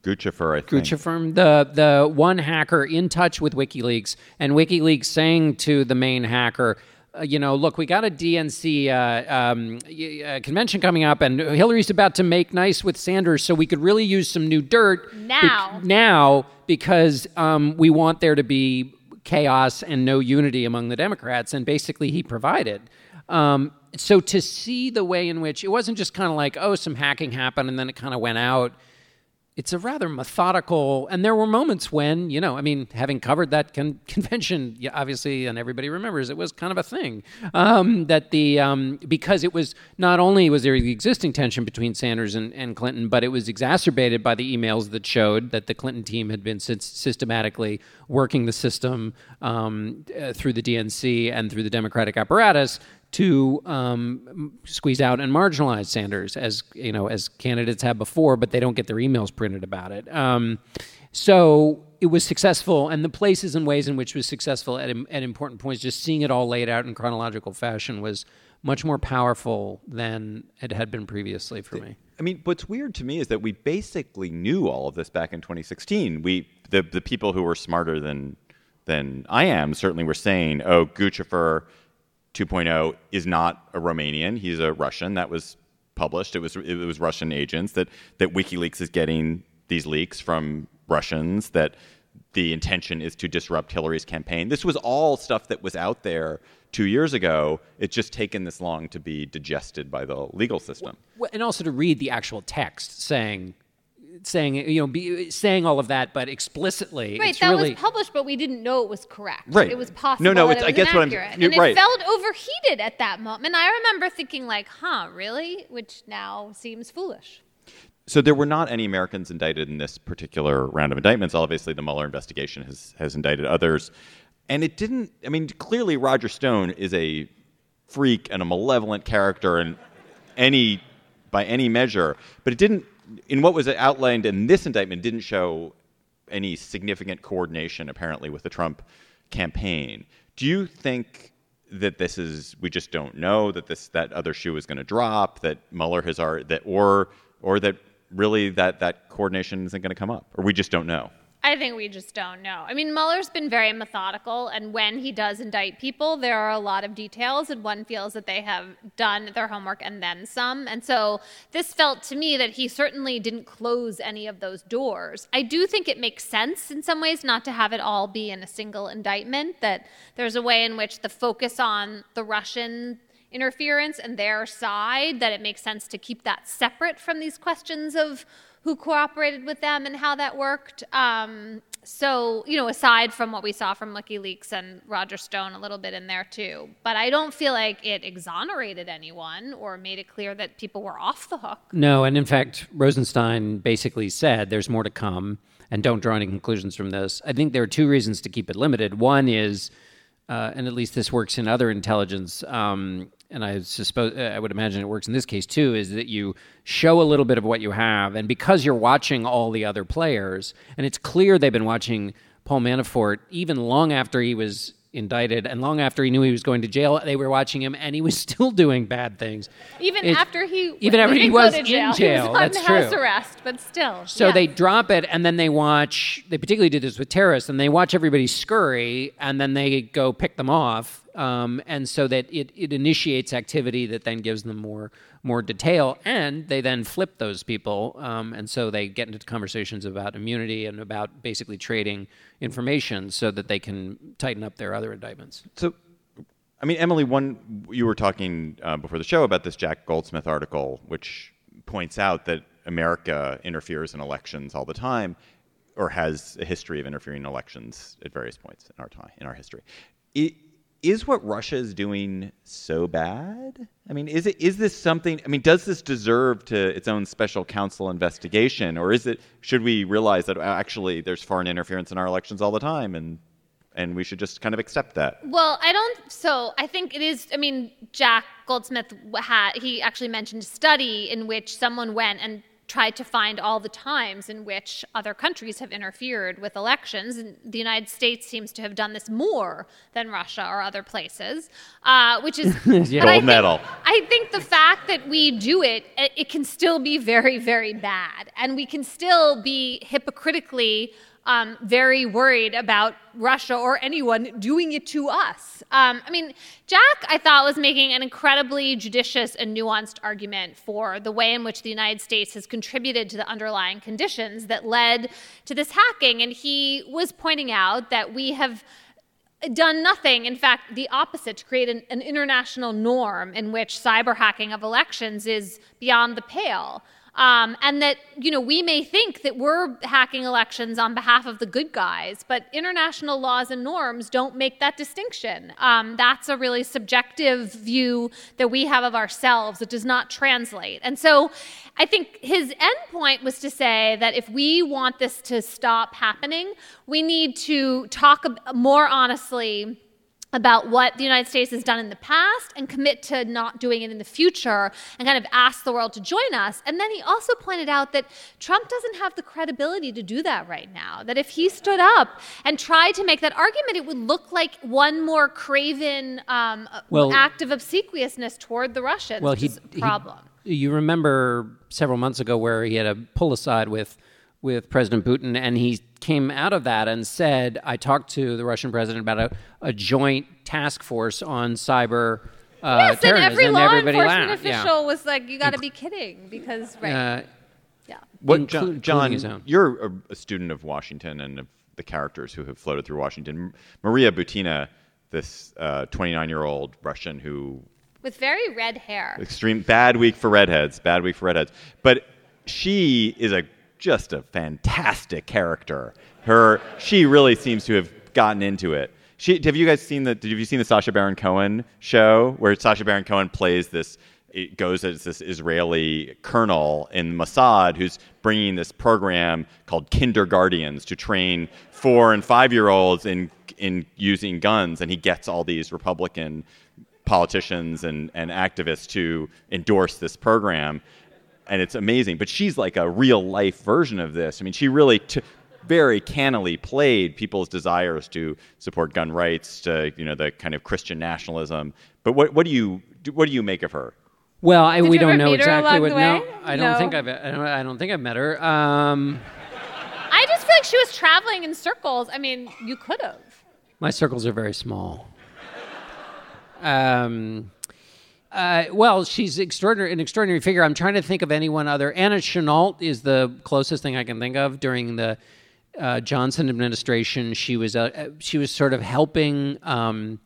Guccifer, I think. Guccifer, the the one hacker in touch with WikiLeaks and WikiLeaks saying to the main hacker. Uh, you know, look, we got a DNC uh, um, uh, convention coming up, and Hillary's about to make nice with Sanders, so we could really use some new dirt now. Be- now, because um, we want there to be chaos and no unity among the Democrats, and basically he provided. Um, so to see the way in which it wasn't just kind of like, oh, some hacking happened and then it kind of went out it's a rather methodical and there were moments when you know i mean having covered that con- convention obviously and everybody remembers it was kind of a thing. Um, that the um, because it was not only was there the existing tension between sanders and, and, clinton but it was exacerbated by the emails that showed that the clinton team had been systematically working the system um, uh, through the dnc and through the democratic apparatus to um, squeeze out and marginalize Sanders as you know as candidates have before, but they don't get their emails printed about it. Um, so it was successful, and the places and ways in which it was successful at, at important points, just seeing it all laid out in chronological fashion was much more powerful than it had been previously for me. I mean, what's weird to me is that we basically knew all of this back in 2016. We the the people who were smarter than than I am certainly were saying, "Oh, Guccifer 2.0 is not a Romanian; he's a Russian. That was published. It was it was Russian agents that that WikiLeaks is getting these leaks from Russians. That the intention is to disrupt Hillary's campaign. This was all stuff that was out there two years ago. It's just taken this long to be digested by the legal system. Well, and also to read the actual text saying saying you know be, saying all of that, but explicitly. Right, that really... was published, but we didn't know it was correct. Right, it was possible. No, no, it's, it I guess what I'm. and right. it felt overheated at that moment. I remember thinking like, "Huh, really?" Which now seems foolish. So there were not any Americans indicted in this particular round of indictments. Obviously, the Mueller investigation has has indicted others, and it didn't. I mean, clearly Roger Stone is a freak and a malevolent character, and any by any measure, but it didn't in what was outlined in this indictment didn't show any significant coordination apparently with the Trump campaign. Do you think that this is we just don't know that this that other shoe is going to drop that Mueller has already that or or that really that that coordination isn't going to come up or we just don't know? I think we just don't know. I mean, Mueller's been very methodical, and when he does indict people, there are a lot of details, and one feels that they have done their homework and then some. And so this felt to me that he certainly didn't close any of those doors. I do think it makes sense in some ways not to have it all be in a single indictment, that there's a way in which the focus on the Russian interference and their side, that it makes sense to keep that separate from these questions of who cooperated with them and how that worked. Um, so, you know, aside from what we saw from WikiLeaks and Roger Stone, a little bit in there too. But I don't feel like it exonerated anyone or made it clear that people were off the hook. No, and in fact, Rosenstein basically said there's more to come and don't draw any conclusions from this. I think there are two reasons to keep it limited. One is, uh, and at least this works in other intelligence, um, and I suppose uh, I would imagine it works in this case too, is that you show a little bit of what you have, and because you're watching all the other players, and it's clear they've been watching Paul Manafort even long after he was indicted and long after he knew he was going to jail they were watching him and he was still doing bad things Even It's- after he even after he was in jail, jail, he was on that's house true. arrest, but still. So they drop it and then they watch. They particularly did this with terrorists, and they watch everybody scurry, and then they go pick them off, um, and so that it, it initiates activity that then gives them more more detail, and they then flip those people, um, and so they get into conversations about immunity and about basically trading information so that they can tighten up their other indictments. So, I mean, Emily, one you were talking uh, before the show about this Jack Goldsmith article, which points out that America interferes in elections all the time, or has a history of interfering in elections at various points in our time in our history. I- Is what Russia is doing so bad? I mean, is it is this something? I mean, does this deserve to its own special counsel investigation, or is it? Should we realize that uh, actually there's foreign interference in our elections all the time, and and we should just kind of accept that? Well, I don't. So I think it is. I mean, Jack Goldsmith had he actually mentioned a study in which someone went and tried to find all the times in which other countries have interfered with elections, and the United States seems to have done this more than Russia or other places, uh, which is Yeah. but I Gold think- I think the fact that we do it, it, it can still be very, very bad. And we can still be hypocritically um, very worried about Russia or anyone doing it to us. Um, I mean, Jack, I thought, was making an incredibly judicious and nuanced argument for the way in which the United States has contributed to the underlying conditions that led to this hacking. And he was pointing out that we have done nothing, in fact, the opposite, to create an, an international norm in which cyber hacking of elections is beyond the pale. Um, and that, you know, we may think that we're hacking elections on behalf of the good guys, but international laws and norms don't make that distinction. Um, that's a really subjective view that we have of ourselves. It does not translate. And so I think his end point was to say that if we want this to stop happening, we need to talk more honestly about what the United States has done in the past and commit to not doing it in the future and kind of ask the world to join us. And then he also pointed out that Trump doesn't have the credibility to do that right now. That if he stood up and tried to make that argument, it would look like one more craven um, Well- act of obsequiousness toward the Russians, Well, which he, is a he- problem. you remember several months ago where he had a pull aside with with President Putin, and he came out of that and said, "I talked to the Russian president about a, a joint task force on cyber." Uh, yes, and terrorism," every law everybody enforcement laughed. Yeah. official was like, "You got to be kidding," because right, Uh, yeah. What, inclu- John, John you're a, a student of Washington and of the characters who have floated through Washington. Maria Butina, this 29 year old Russian who with very red hair. extreme bad week for redheads, bad week for redheads. But she is a just a fantastic character. Her she really seems to have gotten into it. She, have you guys seen the? Have you seen the Sacha Baron Cohen show where Sacha Baron Cohen plays this? It goes as this Israeli colonel in Mossad who's bringing this program called Kinderguardians to train four and five year olds in in using guns, and he gets all these Republican politicians and, and activists to endorse this program. And it's amazing. But she's like a real life version of this. I mean, she really t- very cannily played people's desires to support gun rights, to you know the kind of Christian nationalism. But what, what do you what do you make of her? Well, I, we don't know exactly what. No. I don't No. think I've. I don't, I don't think I've met her. Um, I just feel like she was traveling in circles. I mean, you could have. My circles are very small. Um, uh, well, she's extraordinary, an extraordinary figure. I'm trying to think of anyone other. Anna Chennault is the closest thing I can think of during the uh, Johnson administration. She was uh, she was sort of helping um,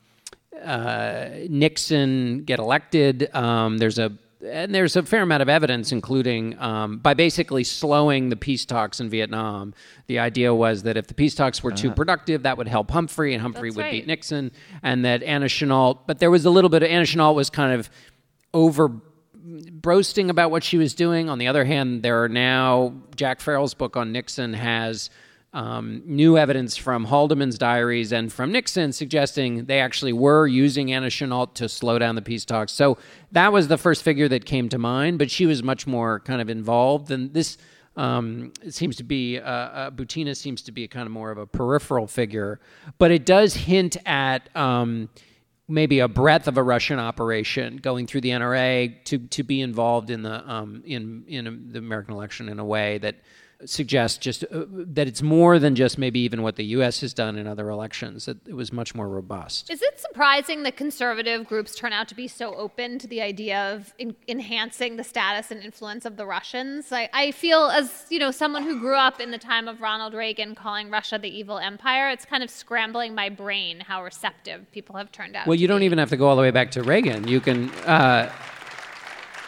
uh, Nixon get elected. Um, there's a and there's a fair amount of evidence, including um, by basically slowing the peace talks in Vietnam. The idea was that if the peace talks were too productive, that would help Humphrey, and Humphrey That's would right. beat Nixon, and that Anna Chennault. But there was a little bit of Anna Chennault was kind of over boasting about what she was doing. On the other hand, there are now Jack Farrell's book on Nixon has um, new evidence from Haldeman's diaries and from Nixon suggesting they actually were using Anna Chennault to slow down the peace talks. So that was the first figure that came to mind, but she was much more kind of involved. And this um, seems to be, uh, uh, Butina seems to be kind of more of a peripheral figure, but it does hint at. Um, maybe a breadth of a Russian operation going through the NRA to to be involved in the um, in in the American election in a way that suggests just uh, that it's more than just maybe even what the U.S. has done in other elections. That it was much more robust. Is it surprising that conservative groups turn out to be so open to the idea of en- enhancing the status and influence of the Russians? I, I feel, as you know, someone who grew up in the time of Ronald Reagan calling Russia the evil empire, it's kind of scrambling my brain how receptive people have turned out. Well, you don't be. even have to go all the way back to Reagan. You can. Uh,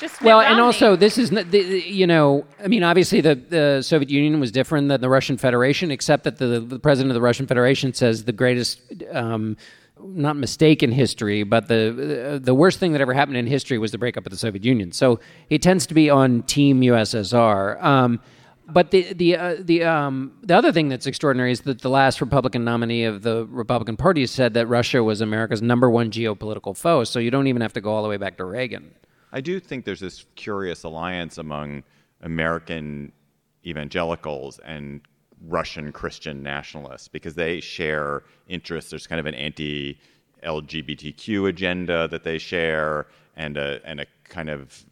just well, and also this is the- you know I mean obviously the, the Soviet Union was different than the Russian Federation, except that the, the president of the Russian Federation says the greatest. Um, not mistake in history, but the the worst thing that ever happened in history was the breakup of the Soviet Union. So he tends to be on Team USSR. Um, but the the uh, the um, the other thing that's extraordinary is that the last Republican nominee of the Republican Party said that Russia was America's number one geopolitical foe. So you don't even have to go all the way back to Reagan. I do think there's this curious alliance among American evangelicals and Russian Christian nationalists because they share interests. There's kind of an anti LGBTQ agenda that they share and a, and a kind of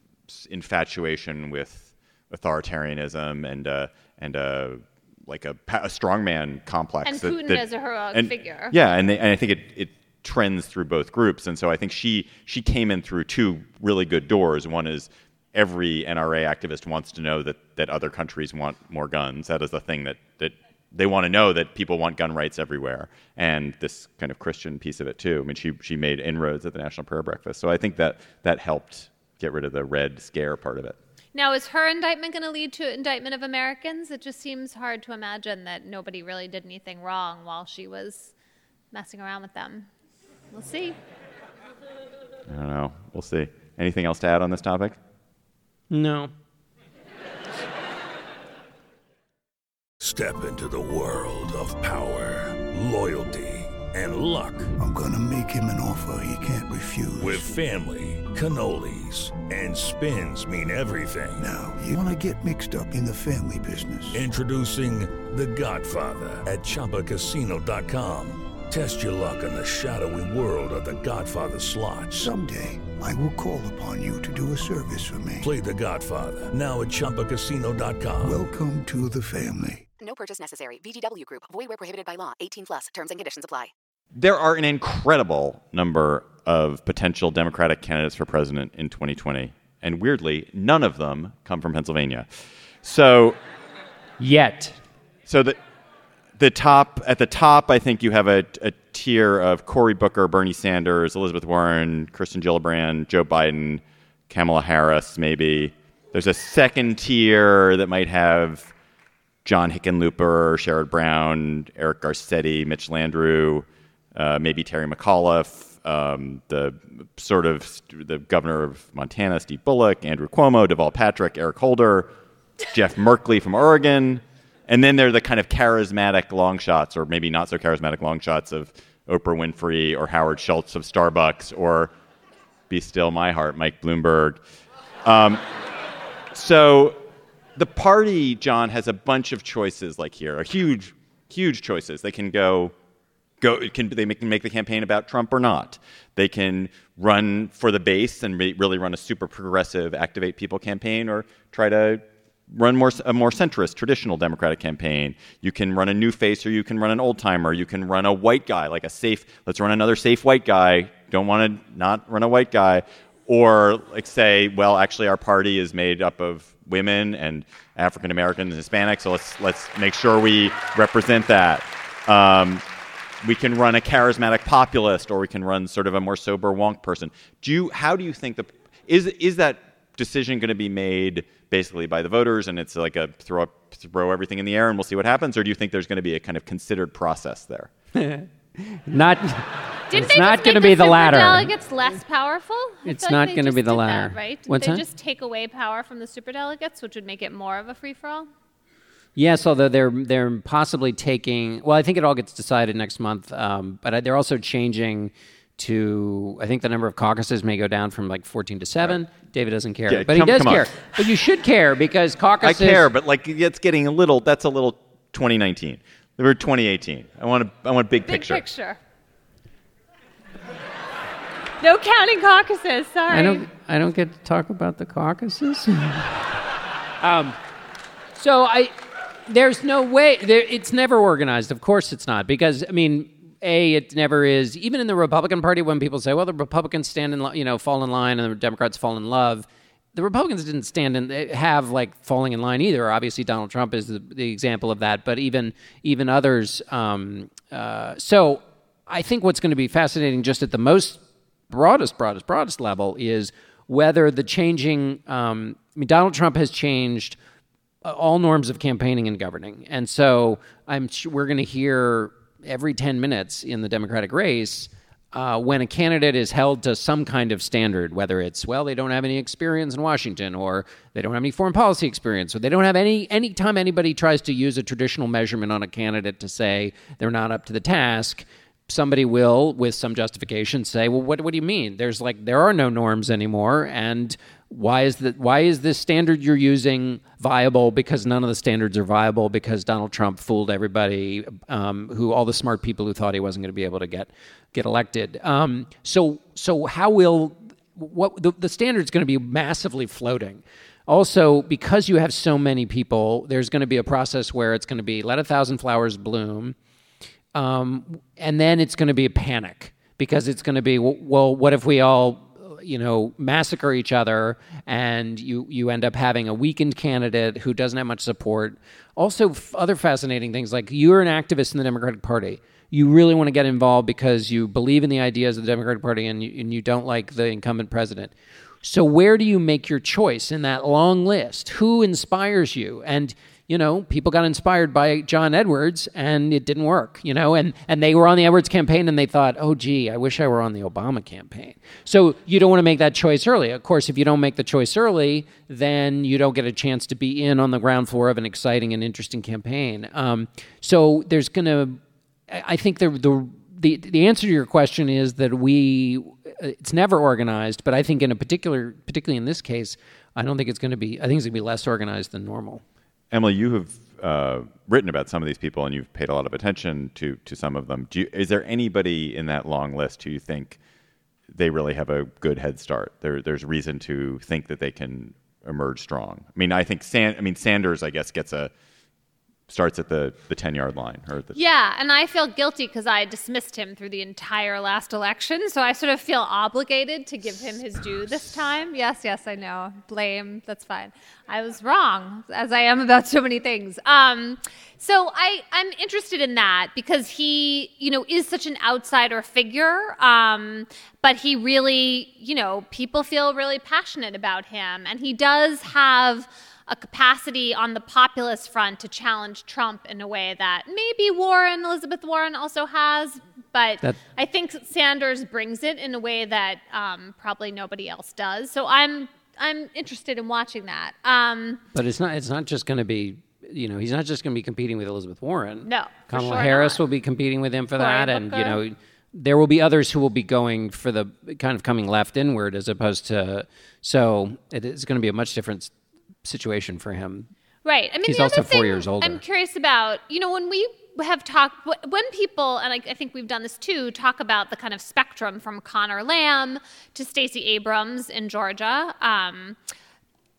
infatuation with authoritarianism and a, and a like a, a strongman complex. And that- Putin that- as a heroic and- figure. Yeah, and, they, and I think it, it trends through both groups. And so I think she she came in through two really good doors. One is every NRA activist wants to know that that other countries want more guns. That is the thing that that they want to know that people want gun rights everywhere. And this kind of Christian piece of it too. I mean, she she made inroads at the National Prayer Breakfast. So I think that that helped get rid of the red scare part of it. Now, is her indictment going to lead to indictment of Americans? It just seems hard to imagine that nobody really did anything wrong while she was messing around with them. We'll see. I don't know. We'll see. Anything else to add on this topic? No. Step into the world of power, loyalty, and luck. I'm gonna make him an offer he can't refuse. With family, cannolis, and spins mean everything. now, you wanna get mixed up in the family business. Introducing The Godfather at ChumbaCasino.com. Test your luck in the shadowy world of The Godfather slot. Someday, I will call upon you to do a service for me. Play The Godfather now at ChumbaCasino.com. Welcome to the family. No purchase necessary. VGW Group. Void where prohibited by law. 18 plus. Terms and conditions apply. there are an incredible number of potential Democratic candidates for president in 2020. And weirdly, none of them come from Pennsylvania. So, Yet. so the, the top, at the top, I think you have a, a tier of Cory Booker, Bernie Sanders, Elizabeth Warren, Kirsten Gillibrand, Joe Biden, Kamala Harris, maybe. There's a second tier that might have John Hickenlooper, Sherrod Brown, Eric Garcetti, Mitch Landrieu, uh, maybe Terry McAuliffe, um, the sort of st- the governor of Montana, Steve Bullock, Andrew Cuomo, Deval Patrick, Eric Holder, Jeff Merkley from Oregon, and then there are the kind of charismatic long shots, or maybe not so charismatic long shots of Oprah Winfrey or Howard Schultz of Starbucks, or Be Still My Heart, Mike Bloomberg. Um, so the party, John, has a bunch of choices like here, a huge, huge choices. They can go, go. Can they make the campaign about Trump or not. They can run for the base and re- really run a super progressive, activate people campaign, or try to run more a more centrist, traditional Democratic campaign. You can run a new face, or you can run an old timer. You can run a white guy, like a safe. Let's run another safe white guy. Don't want to not run a white guy, or like say, well, actually, our party is made up of women and African Americans and Hispanics, so let's let's make sure we represent that. Um, we can run a charismatic populist, or we can run sort of a more sober wonk person. Do you? How do you think the is is that decision going to be made basically by the voters, and it's like a throw up, throw everything in the air, and we'll see what happens, or do you think there's going to be a kind of considered process there? Not. Didn't it's they not just going to make be the super latter. Delegates less powerful. I It's feel like not gonna be the did latter. That, right? Did What's they that? just take away power from the super delegates, which would make it more of a free for all? Yes, although they're they're possibly taking. Well, I think it all gets decided next month. Um, but they're also changing to. I think the number of caucuses may go down from like fourteen to seven. David doesn't care, Yeah, but he does come on. care. But you should care because caucuses I care, but like it's getting a little. That's a little 2019. We're 2018. I want a, I want a big, Big picture. picture. no counting caucuses. Sorry. I don't. I don't get to talk about the caucuses. um, so I, there's no way. There, it's never organized. Of course, it's not because I mean, a it never is. Even in the Republican Party, when people say, "Well, the Republicans stand in, you know, fall in line, and the Democrats fall in love," the Republicans didn't stand in have like falling in line either. Obviously, Donald Trump is the, the example of that, but even even others. Um, uh, so I think what's going to be fascinating, just at the most broadest, broadest, broadest level, is whether the changing. Um, I mean, Donald Trump has changed uh, all norms of campaigning and governing, and so I'm we're going to hear every ten minutes in the Democratic race uh, when a candidate is held to some kind of standard, whether it's well they don't have any experience in Washington, or they don't have any foreign policy experience, or they don't have any any time anybody tries to use a traditional measurement on a candidate to say they're not up to the task. Somebody will, with some justification, say, "Well, what, what do you mean? There's like there are no norms anymore, and why is that? Why is this standard you're using viable? Because none of the standards are viable because Donald Trump fooled everybody, um, who all the smart people who thought he wasn't going to be able to get get elected. Um, so, so how will what the, the standard's going to be massively floating? Also, because you have so many people, there's going to be a process where it's going to be let a thousand flowers bloom um, and then it's going to be a panic because it's going to be well what if we all you know massacre each other and you you end up having a weakened candidate who doesn't have much support? Also f- other fascinating things like you're an activist in the democratic party. You really want to get involved because you believe in the ideas of the democratic party and you, and you don't like the incumbent president. So where do you make your choice in that long list? Who inspires you? And you know, people got inspired by John Edwards and it didn't work, you know, and, and they were on the Edwards campaign and they thought, oh, gee, I wish I were on the Obama campaign. So you don't want to make that choice early. Of course, if you don't make the choice early, then you don't get a chance to be in on the ground floor of an exciting and interesting campaign. Um, so there's going to, I think the, the, the, the answer to your question is that we, it's never organized, but I think in a particular, particularly in this case, I don't think it's going to be, I think it's going to be less organized than normal. Emily, you have uh, written about some of these people, and you've paid a lot of attention to to some of them. You, is there anybody in that long list who you think they really have a good head start? There, there's reason to think that they can emerge strong. I mean, I think San, I mean Sanders, I guess, gets a starts at the the ten yard line or the, Yeah, and I feel guilty because I dismissed him through the entire last election. So I sort of feel obligated to give him his due this time. Yes, yes, I know. Blame, that's fine. I was wrong, as I am about so many things. Um, so I, I'm interested in that because he, you know, is such an outsider figure. Um, but he really, you know, people feel really passionate about him, and he does have a capacity on the populist front to challenge Trump in a way that maybe Warren, Elizabeth Warren, also has. But That- I think Sanders brings it in a way that um, probably nobody else does. So I'm I'm interested in watching that. Um, But it's not. It's not just going to be. You know, he's not just going to be competing with Elizabeth Warren. No, Kamala sure Harris not. will be competing with him for that, and you know, there will be others who will be going for the kind of coming left inward as opposed to. So it is going to be a much different situation for him. Right. I mean, He's also four years older. I'm curious about, you know, when we have talked, when people, and I, I think we've done this too, talk about the kind of spectrum from Conor Lamb to Stacey Abrams in Georgia. Um,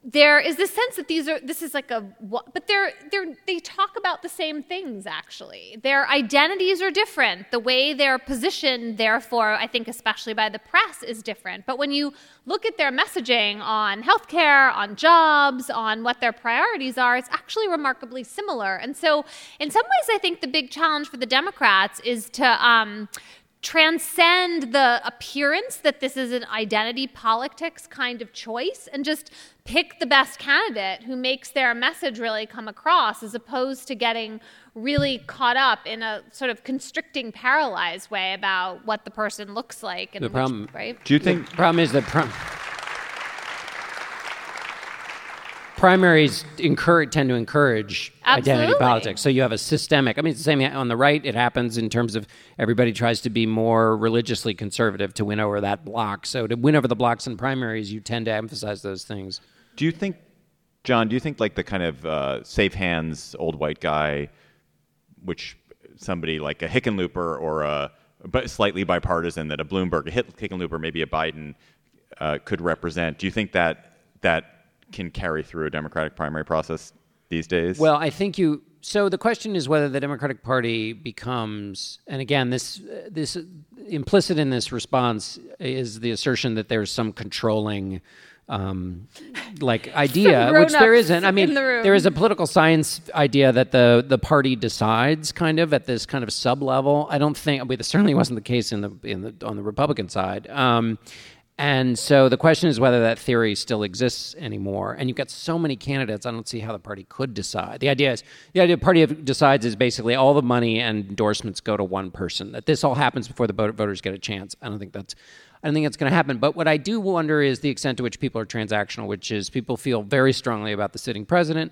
there is this sense that these are this is like a but they're they're they talk about the same things actually. Their identities are different. The way they're positioned therefore i think especially by the press is different. But when you look at their messaging on healthcare on jobs on what their priorities are it's actually remarkably similar. And so in some ways i think the big challenge for the democrats is to um, transcend the appearance that this is an identity politics kind of choice and just pick the best candidate who makes their message really come across as opposed to getting really caught up in a sort of constricting paralyzed way about what the person looks like and The which- problem, right? Do you think The problem is that prim- primaries encourage, tend to encourage identity politics. So you have a systemic. I mean, it's the same on the right. It happens in terms of everybody tries to be more religiously conservative to win over that block. So to win over the blocks in primaries, you tend to emphasize those things. Do you think, John? Do you think like the kind of uh, safe hands old white guy, which somebody like a Hickenlooper or a but slightly bipartisan that a Bloomberg, a Hick- Hickenlooper, maybe a Biden uh, could represent? Do you think that that can carry through a Democratic primary process these days? Well, I think you. So the question is whether the Democratic Party becomes, and again, this this implicit in this response is the assertion that there's some controlling. Um, like idea, which there grown-ups isn't. I mean, the there is a political science idea that the the party decides kind of at this kind of sub level. I don't think. I mean, this certainly wasn't the case in the in the on the Republican side. Um, and so the question is whether that theory still exists anymore. And you've got so many candidates, I don't see how the party could decide. The idea is the idea the party decides is basically all the money and endorsements go to one person. That this all happens before the voters get a chance. I don't think that's I don't think that's going to happen. But what I do wonder is the extent to which people are transactional, which is people feel very strongly about the sitting president.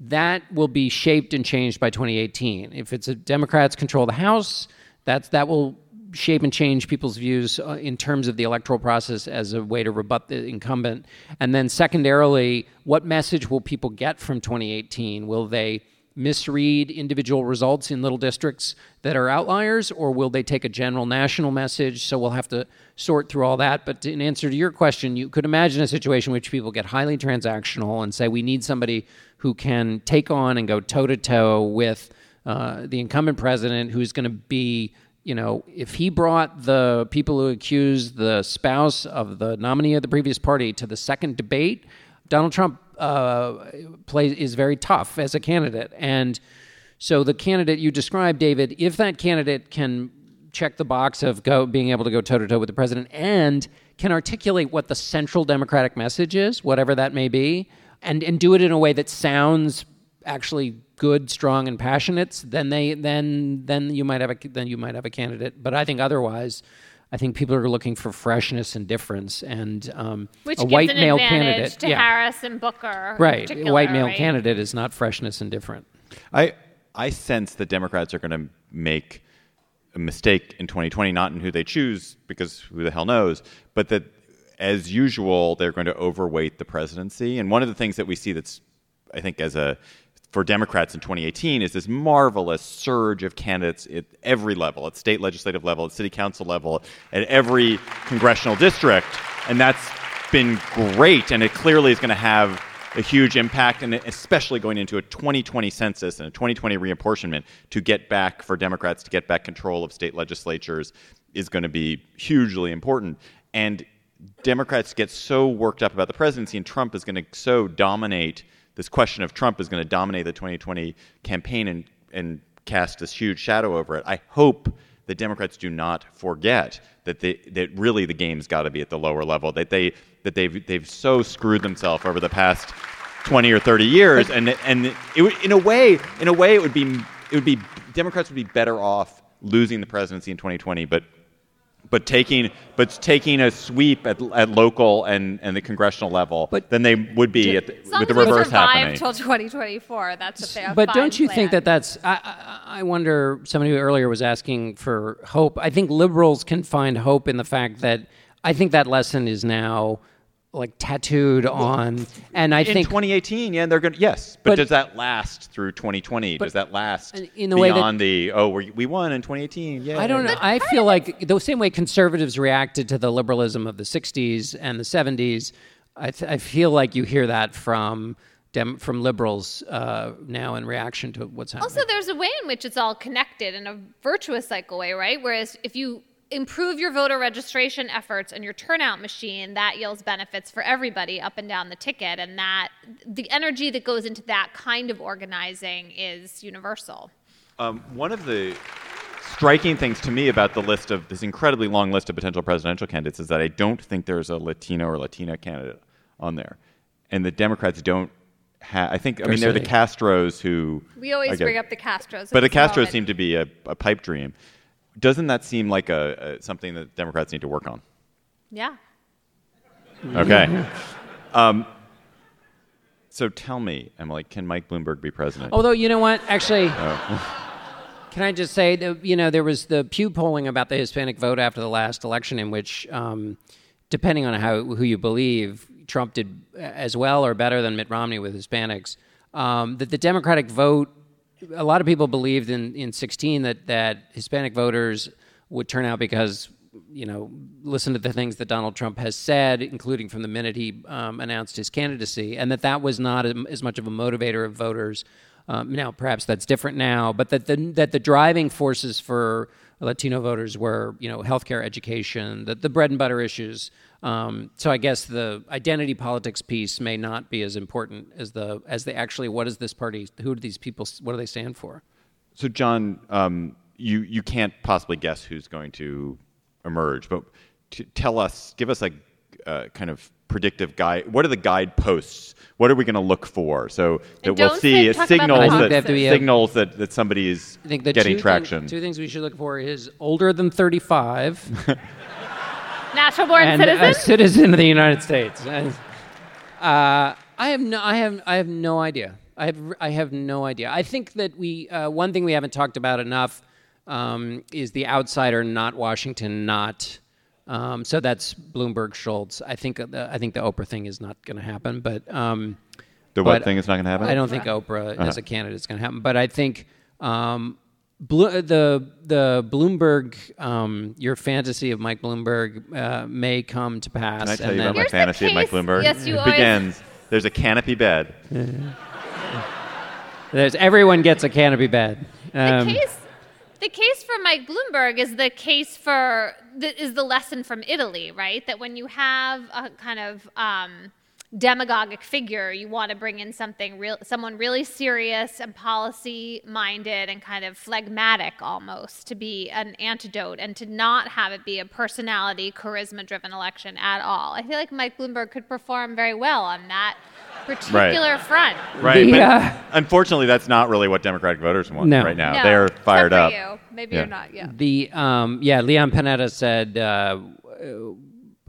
That will be shaped and changed by 2018. If it's a Democrats control the House, that's that will shape and change people's views uh, in terms of the electoral process as a way to rebut the incumbent. And then secondarily, what message will people get from 2018? Will they misread individual results in little districts that are outliers, or will they take a general national message? So we'll have to sort through all that. But in answer to your question, you could imagine a situation in which people get highly transactional and say, we need somebody who can take on and go toe to toe with uh, the incumbent president who's going to be you know, if he brought the people who accused the spouse of the nominee of the previous party to the second debate, Donald Trump uh, plays is very tough as a candidate, and so the candidate you described, David, if that candidate can check the box of go being able to go toe to toe with the president and can articulate what the central Democratic message is, whatever that may be, and and do it in a way that sounds actually good, strong, and passionate, then they then then you might have a then you might have a candidate. But I think otherwise, I think people are looking for freshness and difference, and um, which a gives white an male advantage candidate, to yeah, Harris and Booker right, a white male right? candidate is not freshness and different. I I sense that Democrats are going to make a mistake in 2020, not in who they choose, because who the hell knows, but that as usual they're going to overweight the presidency. And one of the things that we see that's I think as a for Democrats in 2018 is this marvelous surge of candidates at every level, at state legislative level, at city council level, at every congressional district, and that's been great. And it clearly is going to have a huge impact, and especially going into a 2020 census and a 2020 reapportionment to get back for Democrats to get back control of state legislatures is going to be hugely important. And Democrats get so worked up about the presidency, and Trump is going to so dominate this question of Trump is going to dominate the 2020 campaign and, and cast this huge shadow over it. I hope the Democrats do not forget that they, that really the game's got to be at the lower level. That they that they've they've so screwed themselves over the past 20 or 30 years, and and it would, in a way in a way it would be it would be Democrats would be better off losing the presidency in 2020, but but taking but taking a sweep at, at local and, and the congressional level But- than they would be at the, As long with the reverse survive happening. till 2024, that's a fair. but don't you think that that's I, I, I wonder somebody earlier was asking for hope i think liberals can find hope in the fact that i think that lesson is now like tattooed on and i in think 2018, yeah, they're going to yes, but, But- does that last through 2020? does that last in- in the way that- beyond the oh we, we won in 2018? Yeah, I don't know. I feel like the same way conservatives reacted to the liberalism of the '60s and the '70s. I, th- I feel like you hear that from dem- from liberals uh, now in reaction to what's happening. Also, there's a way in which it's all connected in a virtuous cycle way, right? Whereas if you improve your voter registration efforts and your turnout machine, that yields benefits for everybody up and down the ticket, and that the energy that goes into that kind of organizing is universal. Um, one of the striking things to me about the list of this incredibly long list of potential presidential candidates is that I don't think there's a Latino or Latina candidate on there, and the Democrats don't. Ha- I think I mean they're the Castros who We always guess- bring up the Castros. but the Castros moment. seem to be a, a pipe dream. Doesn't that seem like a, a something that Democrats need to work on? Yeah. Okay. um, so tell me, Emily, can Mike Bloomberg be president? Although you know what, actually, Oh. can I just say that you know there was the Pew polling about the Hispanic vote after the last election, in which, um, depending on how who you believe, Trump did as well or better than Mitt Romney with Hispanics. Um, that the Democratic vote, a lot of people believed in in 16 that that Hispanic voters would turn out because you know, listen to the things that Donald Trump has said, including from the minute he um, announced his candidacy, and that that was not as much of a motivator of voters. Um, now, perhaps that's different now, but that the that the driving forces for Latino voters were, you know, healthcare, education, the, the bread and butter issues. Um, so I guess the identity politics piece may not be as important as the as the actually what is this party? Who do these people? What do they stand for? So, John, um, you you can't possibly guess who's going to emerge, but t- tell us, give us a uh, kind of predictive guide. What are the guideposts? What are we going to look for so that we'll see say- as talk about signals the that They have to be a- signals that, that somebody is I think the getting two traction? Thing, two things we should look for is older than thirty five. Natural born and citizen? a citizen of the United States. Uh, I have no, I have, I have no idea. I have, I have no idea. I think that we, uh, one thing we haven't talked about enough um, is the outsider, not Washington, not. Um, so that's Bloomberg, Schultz. I think, the, I think the Oprah thing is not going to happen, but. Um, The what but thing is not gonna happen? I don't think Oprah Uh-huh. as a candidate is going to happen, but I think um, Blo- the the Bloomberg, um, your fantasy of Mike Bloomberg uh, may come to pass. Can I tell and you then- about my fantasy of Mike Bloomberg? yes, you it always- begins. There's a canopy bed. There's everyone gets a canopy bed. Um, the case the case for Mike Bloomberg is the case for the, is the lesson from Italy, right? That when you have a kind of um, demagogic figure, you want to bring in something real, someone really serious and policy minded and kind of phlegmatic almost to be an antidote and to not have it be a personality charisma driven election at all. I feel like Mike Bloomberg could perform very well on that particular front. Right. The, but unfortunately, that's not really what Democratic voters want No. right now. No, They're fired for up. You. Maybe Yeah. you're not. Yeah. The um, yeah, Leon Panetta said uh,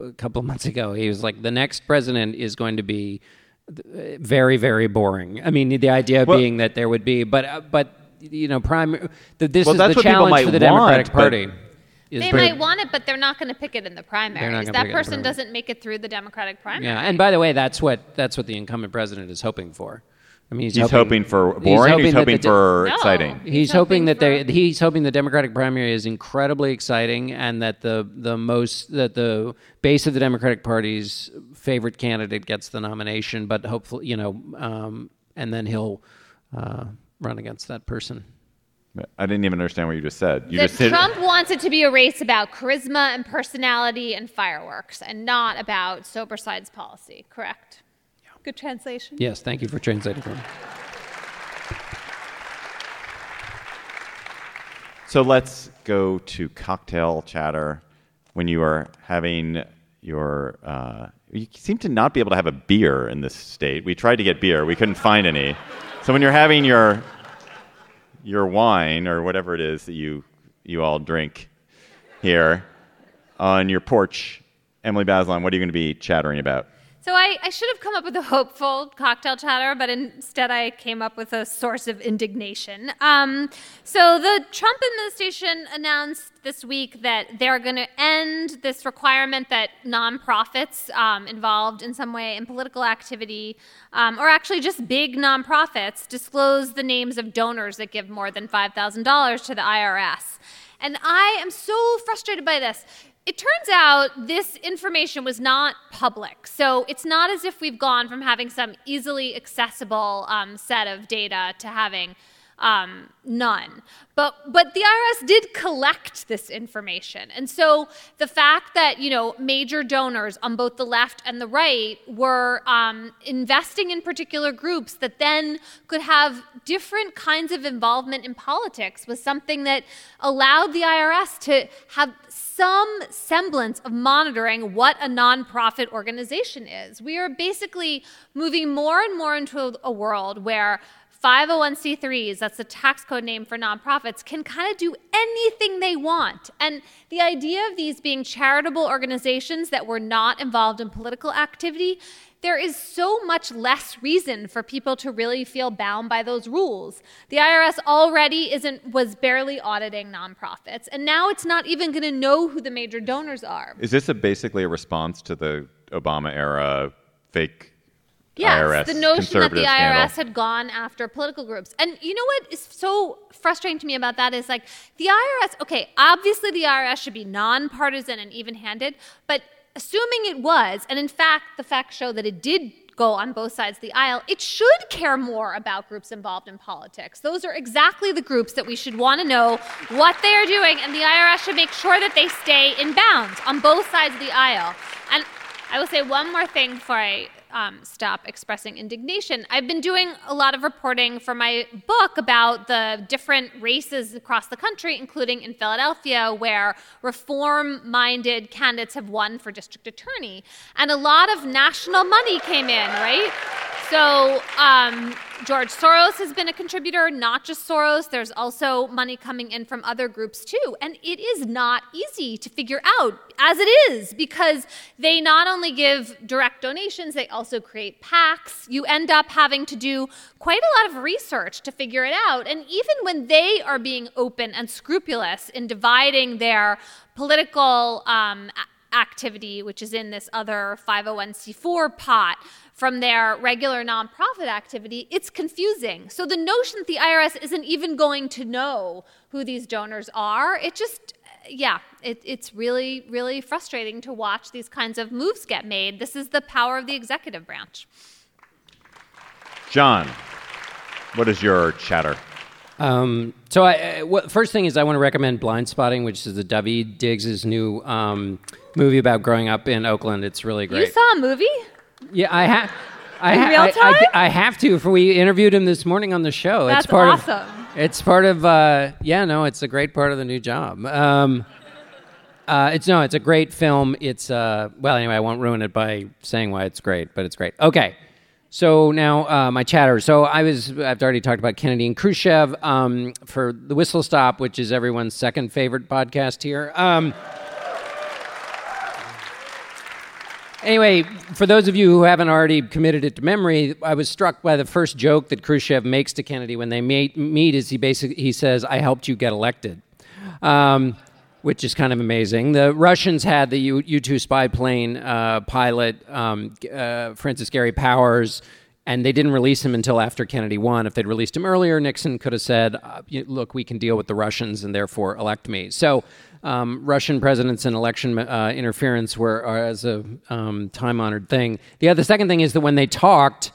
a couple of months ago. He was like, the next president is going to be uh, very, very boring. I mean, the idea Well- being that there would be, but uh, but you know, prime. That this Well, is that's the what people challenge might for the Democratic want, but- Party. Is They might want it, but they're not going to pick it in the primaries. gonna That it in the person primaries. doesn't make it through the Democratic primary. Yeah, and by the way, that's what that's what the incumbent president is hoping for. I mean, he's, He's hoping for boring. He's that hoping de- for No. exciting. He's, He's hoping, hoping that they, he's hoping the Democratic primary is incredibly exciting, and that the the most that the base of the Democratic Party's favorite candidate gets the nomination. But hopefully, you know, um, and then he'll uh, run against that person. I didn't even understand what you just said. You that just said Trump wants it to be a race about charisma and personality and fireworks, and not about sober sides policy. Correct. Good translation. Yes, thank you for translating for me. So let's go to cocktail chatter when you are having your. Uh, you seem to not be able to have a beer in this state. We tried to get beer, we couldn't find any. So when you're having your your wine or whatever it is that you you all drink here on your porch, Emily Bazelon, what are you going to be chattering about? So I, I should have come up with a hopeful cocktail chatter, but instead I came up with a source of indignation. Um, so the Trump administration announced this week that they're going to end this requirement that nonprofits um, involved in some way in political activity, um, or actually just big nonprofits, disclose the names of donors that give more than $5,000 to the IRS. And I am so frustrated by this. It turns out this information was not public. So it's not as if we've gone from having some easily accessible um, set of data to having Um, none. But but the IRS did collect this information, and so the fact that you know major donors on both the left and the right were um, investing in particular groups that then could have different kinds of involvement in politics was something that allowed the IRS to have some semblance of monitoring what a nonprofit organization is. We are basically moving more and more into a world where 501c3s, that's the tax code name for nonprofits, can kind of do anything they want. And the idea of these being charitable organizations that were not involved in political activity, there is so much less reason for people to really feel bound by those rules. The IRS already isn't was barely auditing nonprofits, and now it's not even going to know who the major donors are. Is this a, basically a response to the Obama era fake Yes, IRS the notion that the IRS scandal? had gone after political groups. And you know what is so frustrating to me about that is like the IRS, okay, obviously the IRS should be nonpartisan and even handed, but assuming it was, and in fact, the facts show that it did go on both sides of the aisle, it should care more about groups involved in politics. Those are exactly the groups that we should want to know what they are doing, and the IRS should make sure that they stay in bounds on both sides of the aisle. And I will say one more thing before I um, stop expressing indignation. I've been doing a lot of reporting for my book about the different races across the country, including in Philadelphia, where reform minded candidates have won for district attorney. And a lot of national money came in, right? So, um, George Soros has been a contributor, not just Soros. There's also money coming in from other groups too. And it is not easy to figure out, as it is, because they not only give direct donations, they also create PACs. You end up having to do quite a lot of research to figure it out. And even when they are being open and scrupulous in dividing their political um, activity, which is in this other 501c4 pot, from their regular nonprofit activity, it's confusing. So the notion that the IRS isn't even going to know who these donors are, it just, yeah, it, it's really, really frustrating to watch these kinds of moves get made. This is the power of the executive branch. John, what is your chatter? Um, so, I, uh, what, first thing is, I want to recommend Blind Spotting, which is the Daveed Diggs' new um, movie about growing up in Oakland. It's really great. You saw a movie? Yeah, I have. I, ha- real I- I- time? I, have to. For we interviewed him this morning on the show. That's it's part awesome. Of, it's part of. Uh, yeah, no, it's a great part of the new job. Um, uh, it's no, it's a great film. It's uh, well, anyway, I won't ruin it by saying why it's great, but it's great. Okay, so now uh, my chatter. So I was. I've already talked about Kennedy and Khrushchev um, for the Whistle Stop, which is everyone's second favorite podcast here. Um, Anyway, for those of you who haven't already committed it to memory, I was struck by the first joke that Khrushchev makes to Kennedy when they meet. meet is he basically he says, "I helped you get elected," um, which is kind of amazing. The Russians had the U U two spy plane uh, pilot um, uh, Francis Gary Powers. And they didn't release him until after Kennedy won. If they'd released him earlier, Nixon could have said, uh, "Look, we can deal with the Russians, and therefore elect me." So, um, Russian presidents and election uh, interference were as a um, time-honored thing. The other, the second thing is that when they talked,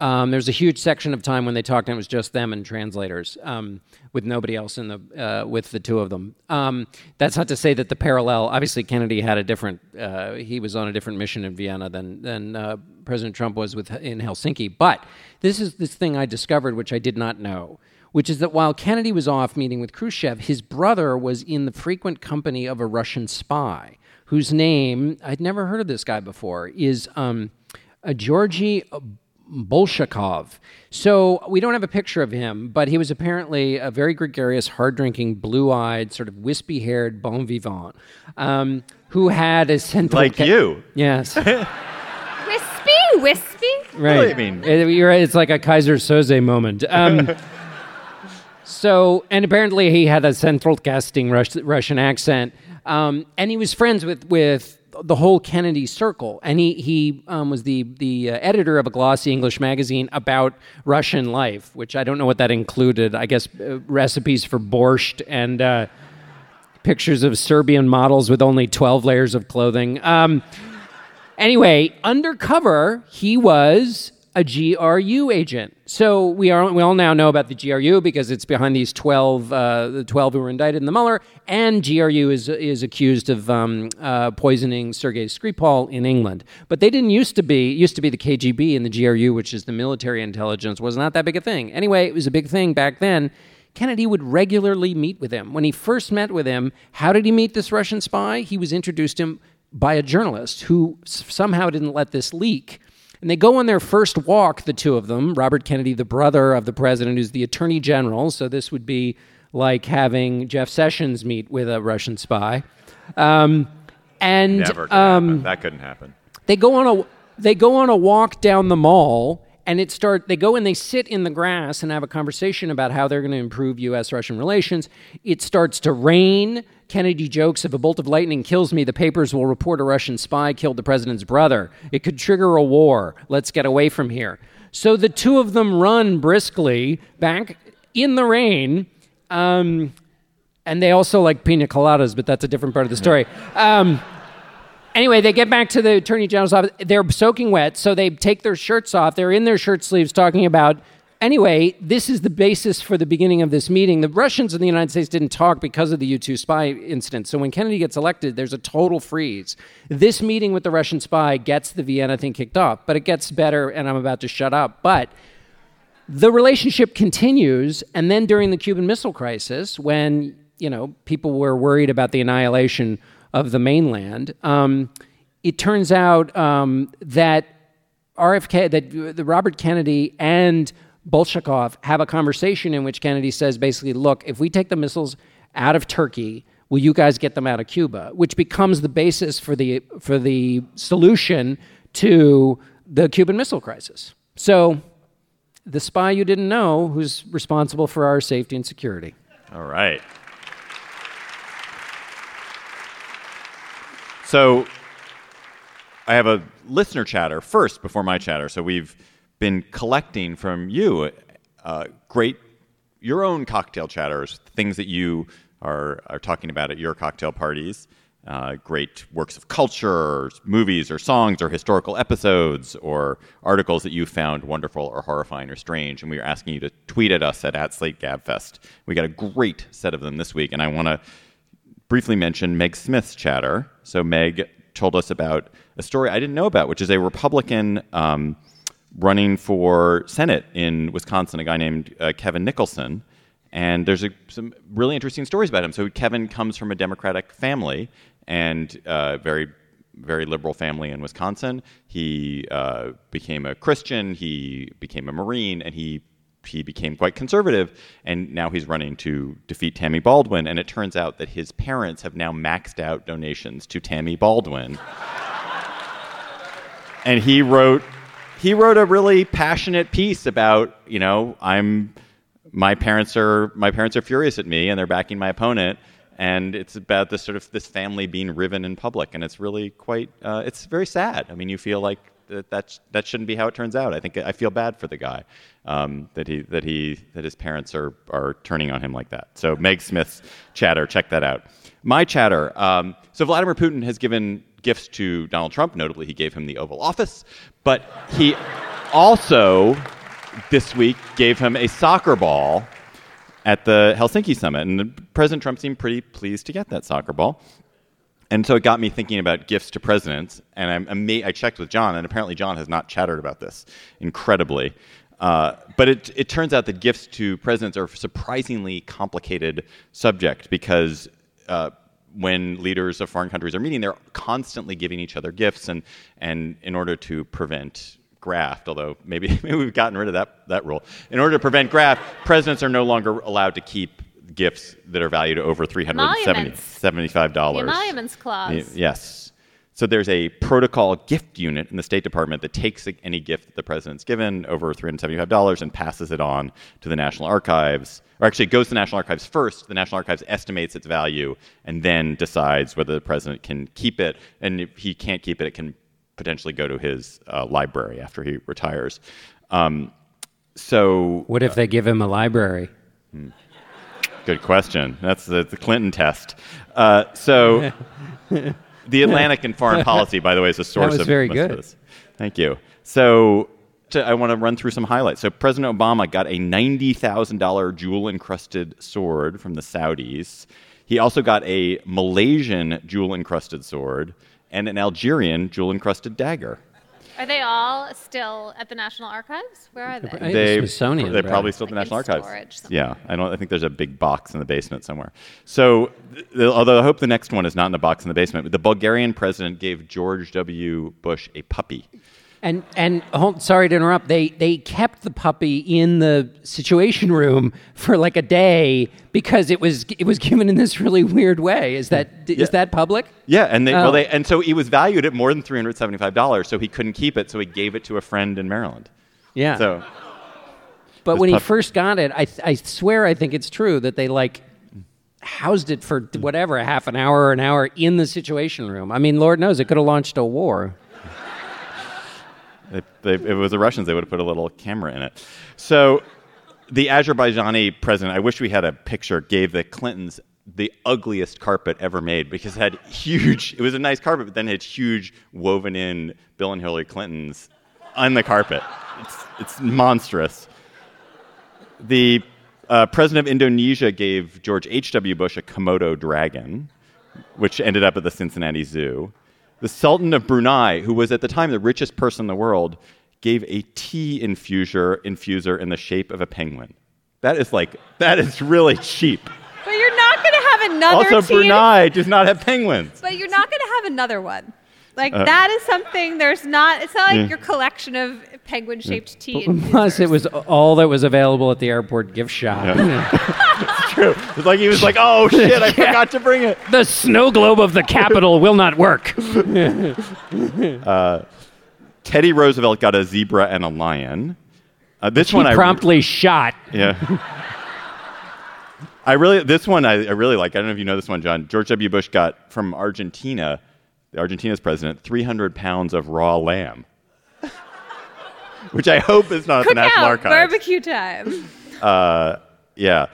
um, there's a huge section of time when they talked, and it was just them and translators, um, with nobody else in the uh, with the two of them. Um, that's not to say that the parallel. Obviously, Kennedy had a different. Uh, he was on a different mission in Vienna than than uh, President Trump was with in Helsinki. But this is this thing I discovered, which I did not know, which is that while Kennedy was off meeting with Khrushchev, his brother was in the frequent company of a Russian spy whose name I'd never heard of this guy before is um, a Georgy Bolshakov. So we don't have a picture of him, but he was apparently a very gregarious, hard drinking, blue eyed, sort of wispy haired bon vivant um, who had a central. Like you. Yes. Wispy, wispy. Right. I mean- It- you're right, it's like a Keyser Söze moment. Um, so, and apparently he had a central casting Rus- Russian accent, um, and he was friends with with the whole Kennedy circle, and he he um, was the the uh, editor of a glossy English magazine about Russian life, which I don't know what that included. I guess uh, recipes for borscht and. Uh, Pictures of Serbian models with only 12 layers of clothing. Um, Anyway, undercover, he was a GRU agent. So we are we all now know about the GRU because it's behind these 12, uh, the 12 who were indicted in the Mueller, and GRU is is accused of um, uh, poisoning Sergei Skripal in England. But they didn't used to be used to be the KGB and the GRU, which is the military intelligence, was not that big a thing. Anyway, it was a big thing back then. Kennedy would regularly meet with him. When he first met with him, how did he meet this Russian spy? He was introduced to him by a journalist who somehow didn't let this leak. And they go on their first walk, the two of them. Robert Kennedy, the brother of the president, who's the attorney general. So this would be like having Jeff Sessions meet with a Russian spy. Um, and um. That couldn't happen. they go on a they go on a walk down the mall and it start they go and they sit in the grass and have a conversation about how they're going to improve US Russian relations. It starts to rain. Kennedy jokes if a bolt of lightning kills me, the papers will report a Russian spy killed the president's brother. It could trigger a war. Let's get away from here. So the two of them run briskly back in the rain. Um, and they also like pina coladas, but that's a different part of the story. Um, Anyway, they get back to the attorney general's office. They're soaking wet, so they take their shirts off. They're in their shirt sleeves talking about. Anyway, this is the basis for the beginning of this meeting. The Russians and the United States didn't talk because of the U 2 spy incident. So when Kennedy gets elected, there's a total freeze. This meeting with the Russian spy gets the Vienna thing kicked off, but it gets better, and I'm about to shut up. But the relationship continues and then during the cuban missile crisis when you know people were worried about the annihilation of the mainland um, it turns out um, that rfk that the robert kennedy and bolshakov have a conversation in which kennedy says basically look if we take the missiles out of turkey will you guys get them out of cuba which becomes the basis for the for the solution to the cuban missile crisis so the spy you didn't know who's responsible for our safety and security. All right. So I have a listener chatter first before my chatter. So we've been collecting from you uh, great, your own cocktail chatters, things that you are, are talking about at your cocktail parties. Uh, great works of culture, or movies, or songs, or historical episodes, or articles that you found wonderful, or horrifying, or strange. And we are asking you to tweet at us at, at SlateGabFest. We got a great set of them this week, and I want to briefly mention Meg Smith's chatter. So Meg told us about a story I didn't know about, which is a Republican um, running for Senate in Wisconsin, a guy named uh, Kevin Nicholson. And there's a, some really interesting stories about him. So Kevin comes from a Democratic family and uh, very very liberal family in Wisconsin. He uh, became a Christian. He became a Marine, and he he became quite conservative. And now he's running to defeat Tammy Baldwin. And it turns out that his parents have now maxed out donations to Tammy Baldwin. and he wrote he wrote a really passionate piece about you know I'm my parents are my parents are furious at me and they're backing my opponent and it's about this sort of this family being riven in public and it's really quite uh, it's very sad i mean you feel like that that's, that shouldn't be how it turns out. I think i feel bad for the guy um, that he that he that his parents are are turning on him like that. So meg smith's chatter check that out. My chatter um, so vladimir putin has given gifts to donald trump. Notably he gave him the oval office but he also this week gave him a soccer ball at the Helsinki summit, and President Trump seemed pretty pleased to get that soccer ball. And so it got me thinking about gifts to presidents, and I'm ama- I checked with John, and apparently John has not chattered about this incredibly. Uh, but it, it turns out that gifts to presidents are a surprisingly complicated subject because uh, when leaders of foreign countries are meeting, they're constantly giving each other gifts, and, and in order to prevent graft, although maybe, maybe we've gotten rid of that, that rule. In order to prevent graft, presidents are no longer allowed to keep gifts that are valued over $375. The emoluments clause. Yes. So there's a protocol gift unit in the State Department that takes any gift that the president's given over $375 and passes it on to the National Archives. Or actually, it goes to the National Archives first. The National Archives estimates its value and then decides whether the president can keep it. And if he can't keep it, it can potentially go to his uh, library after he retires. Um, so What if they give him a library? Good question. That's the, the Clinton test. Uh, so, the Atlantic and Foreign Policy, by the way, is a source was of very most of this. Thank you. So, to- I want to run through some highlights. So President Obama got a ninety thousand dollar jewel encrusted sword from the Saudis. He also got a Malaysian jewel encrusted sword and an Algerian jewel encrusted dagger. Are they all still at the National Archives? Where are I they? the They Smithsonian, They're right? probably still at the Like in National Archives. somewhere. Yeah, I don't. I think there's a big box in the basement somewhere. So, th- th- although I hope the next one is not in a box in the basement, the Bulgarian president gave George W. Bush a puppy. And and hold, sorry to interrupt. They they kept the puppy in the Situation Room for like a day because it was it was given in this really weird way. Is that is Yeah. that public? Yeah, and they Oh. well they and so he was valued at more than three hundred seventy five dollars, so he couldn't keep it, so he gave it to a friend in Maryland. Yeah. So but when he first got it, I I swear I think it's true that they like housed it for whatever a half an hour or an hour in the Situation Room. I mean, Lord knows it could have launched a war. They, they, if it was the Russians, they would have put a little camera in it. So the Azerbaijani president, I wish we had a picture, gave the Clintons the ugliest carpet ever made because it had huge, it was a nice carpet, but then it had huge woven in Bill and Hillary Clintons on the carpet. It's, it's monstrous. The uh, president of Indonesia gave George H.W. Bush a Komodo dragon, which ended up at the Cincinnati Zoo. The Sultan of Brunei, who was at the time the richest person in the world, gave a tea infuser, infuser in the shape of a penguin. That is like, that is really cheap. But you're not going to have another Also, tea- Brunei does not have penguins. But you're not going to have another one. Like Uh, that is something. There's not. It's not like Yeah. your collection of penguin-shaped tea. Plus, it was all that was available at the airport gift shop. it's true. It's like he was like, oh shit, I forgot to bring it. the snow globe of the capital will not work. Uh, Teddy Roosevelt got a zebra and a lion. Uh, this He one I promptly shot. Yeah. I really this one I, I really like. I don't know if you know this one, John. George W. Bush got from Argentina, the Argentina's president, 300 pounds of raw lamb, which I hope is not at the National out Archives. barbecue time. Uh, yeah.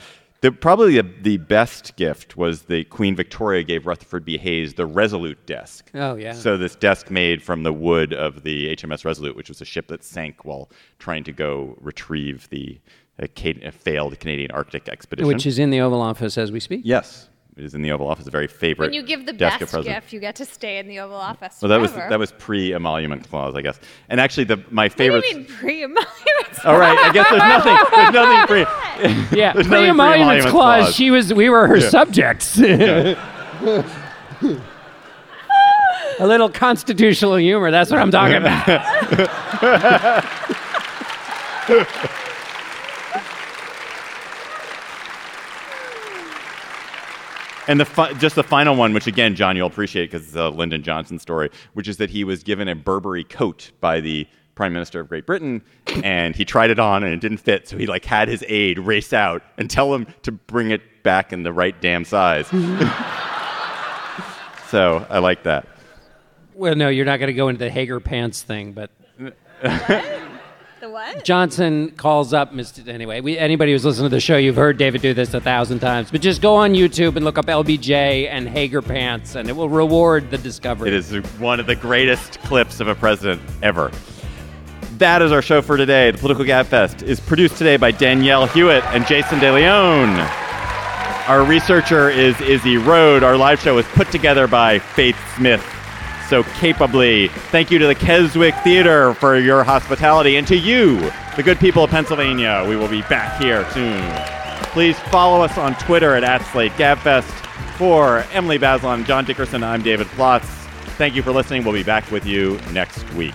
The, probably the, the best gift was the Queen Victoria gave Rutherford B. Hayes the Resolute desk. Oh, yeah. So this desk made from the wood of the HMS Resolute, which was a ship that sank while trying to go retrieve the uh, a, a uh, failed Canadian Arctic expedition. Which is in the Oval Office as we speak. yes, is in the Oval Office. A very favorite. When you give the desk best gift, you get to stay in the Oval Office. Well, that was that was pre-emolument clause, I guess. And actually, the my favorite. What do favorite. you mean pre-emoluments? All right, I guess there's nothing. There's nothing pre. Yeah, There's nothing pre-emoluments pre-emoluments clause. clause. She was. We were her Yeah. subjects. A little constitutional humor. That's what I'm talking about. And the fi- just the final one, which again, John, you'll appreciate because it's a Lyndon Johnson story, which is that he was given a Burberry coat by the Prime Minister of Great Britain, and he tried it on and it didn't fit, so he like had his aide race out and tell him to bring it back in the right damn size. so I like that. well, no, you're not going to go into the Haggar pants thing, but The what? Johnson calls up Mr. Anyway, we, anybody who's listened to the show, you've heard David do this a thousand times. But just go on YouTube and look up LBJ and Haggar pants, and it will reward the discovery. It is one of the greatest clips of a president ever. That is our show for today. The Political Gabfest is produced today by Danielle Hewitt and Jason DeLeon. Our researcher is Izzy Road. Our live show is put together by Faith Smith so capably. Thank you to the Keswick Theater for your hospitality and to you, the good people of Pennsylvania. We will be back here soon. Please follow us on Twitter at, at @SlateGabFest. For Emily Bazelon, John Dickerson, I'm David Plotz. Thank you for listening. We'll be back with you next week.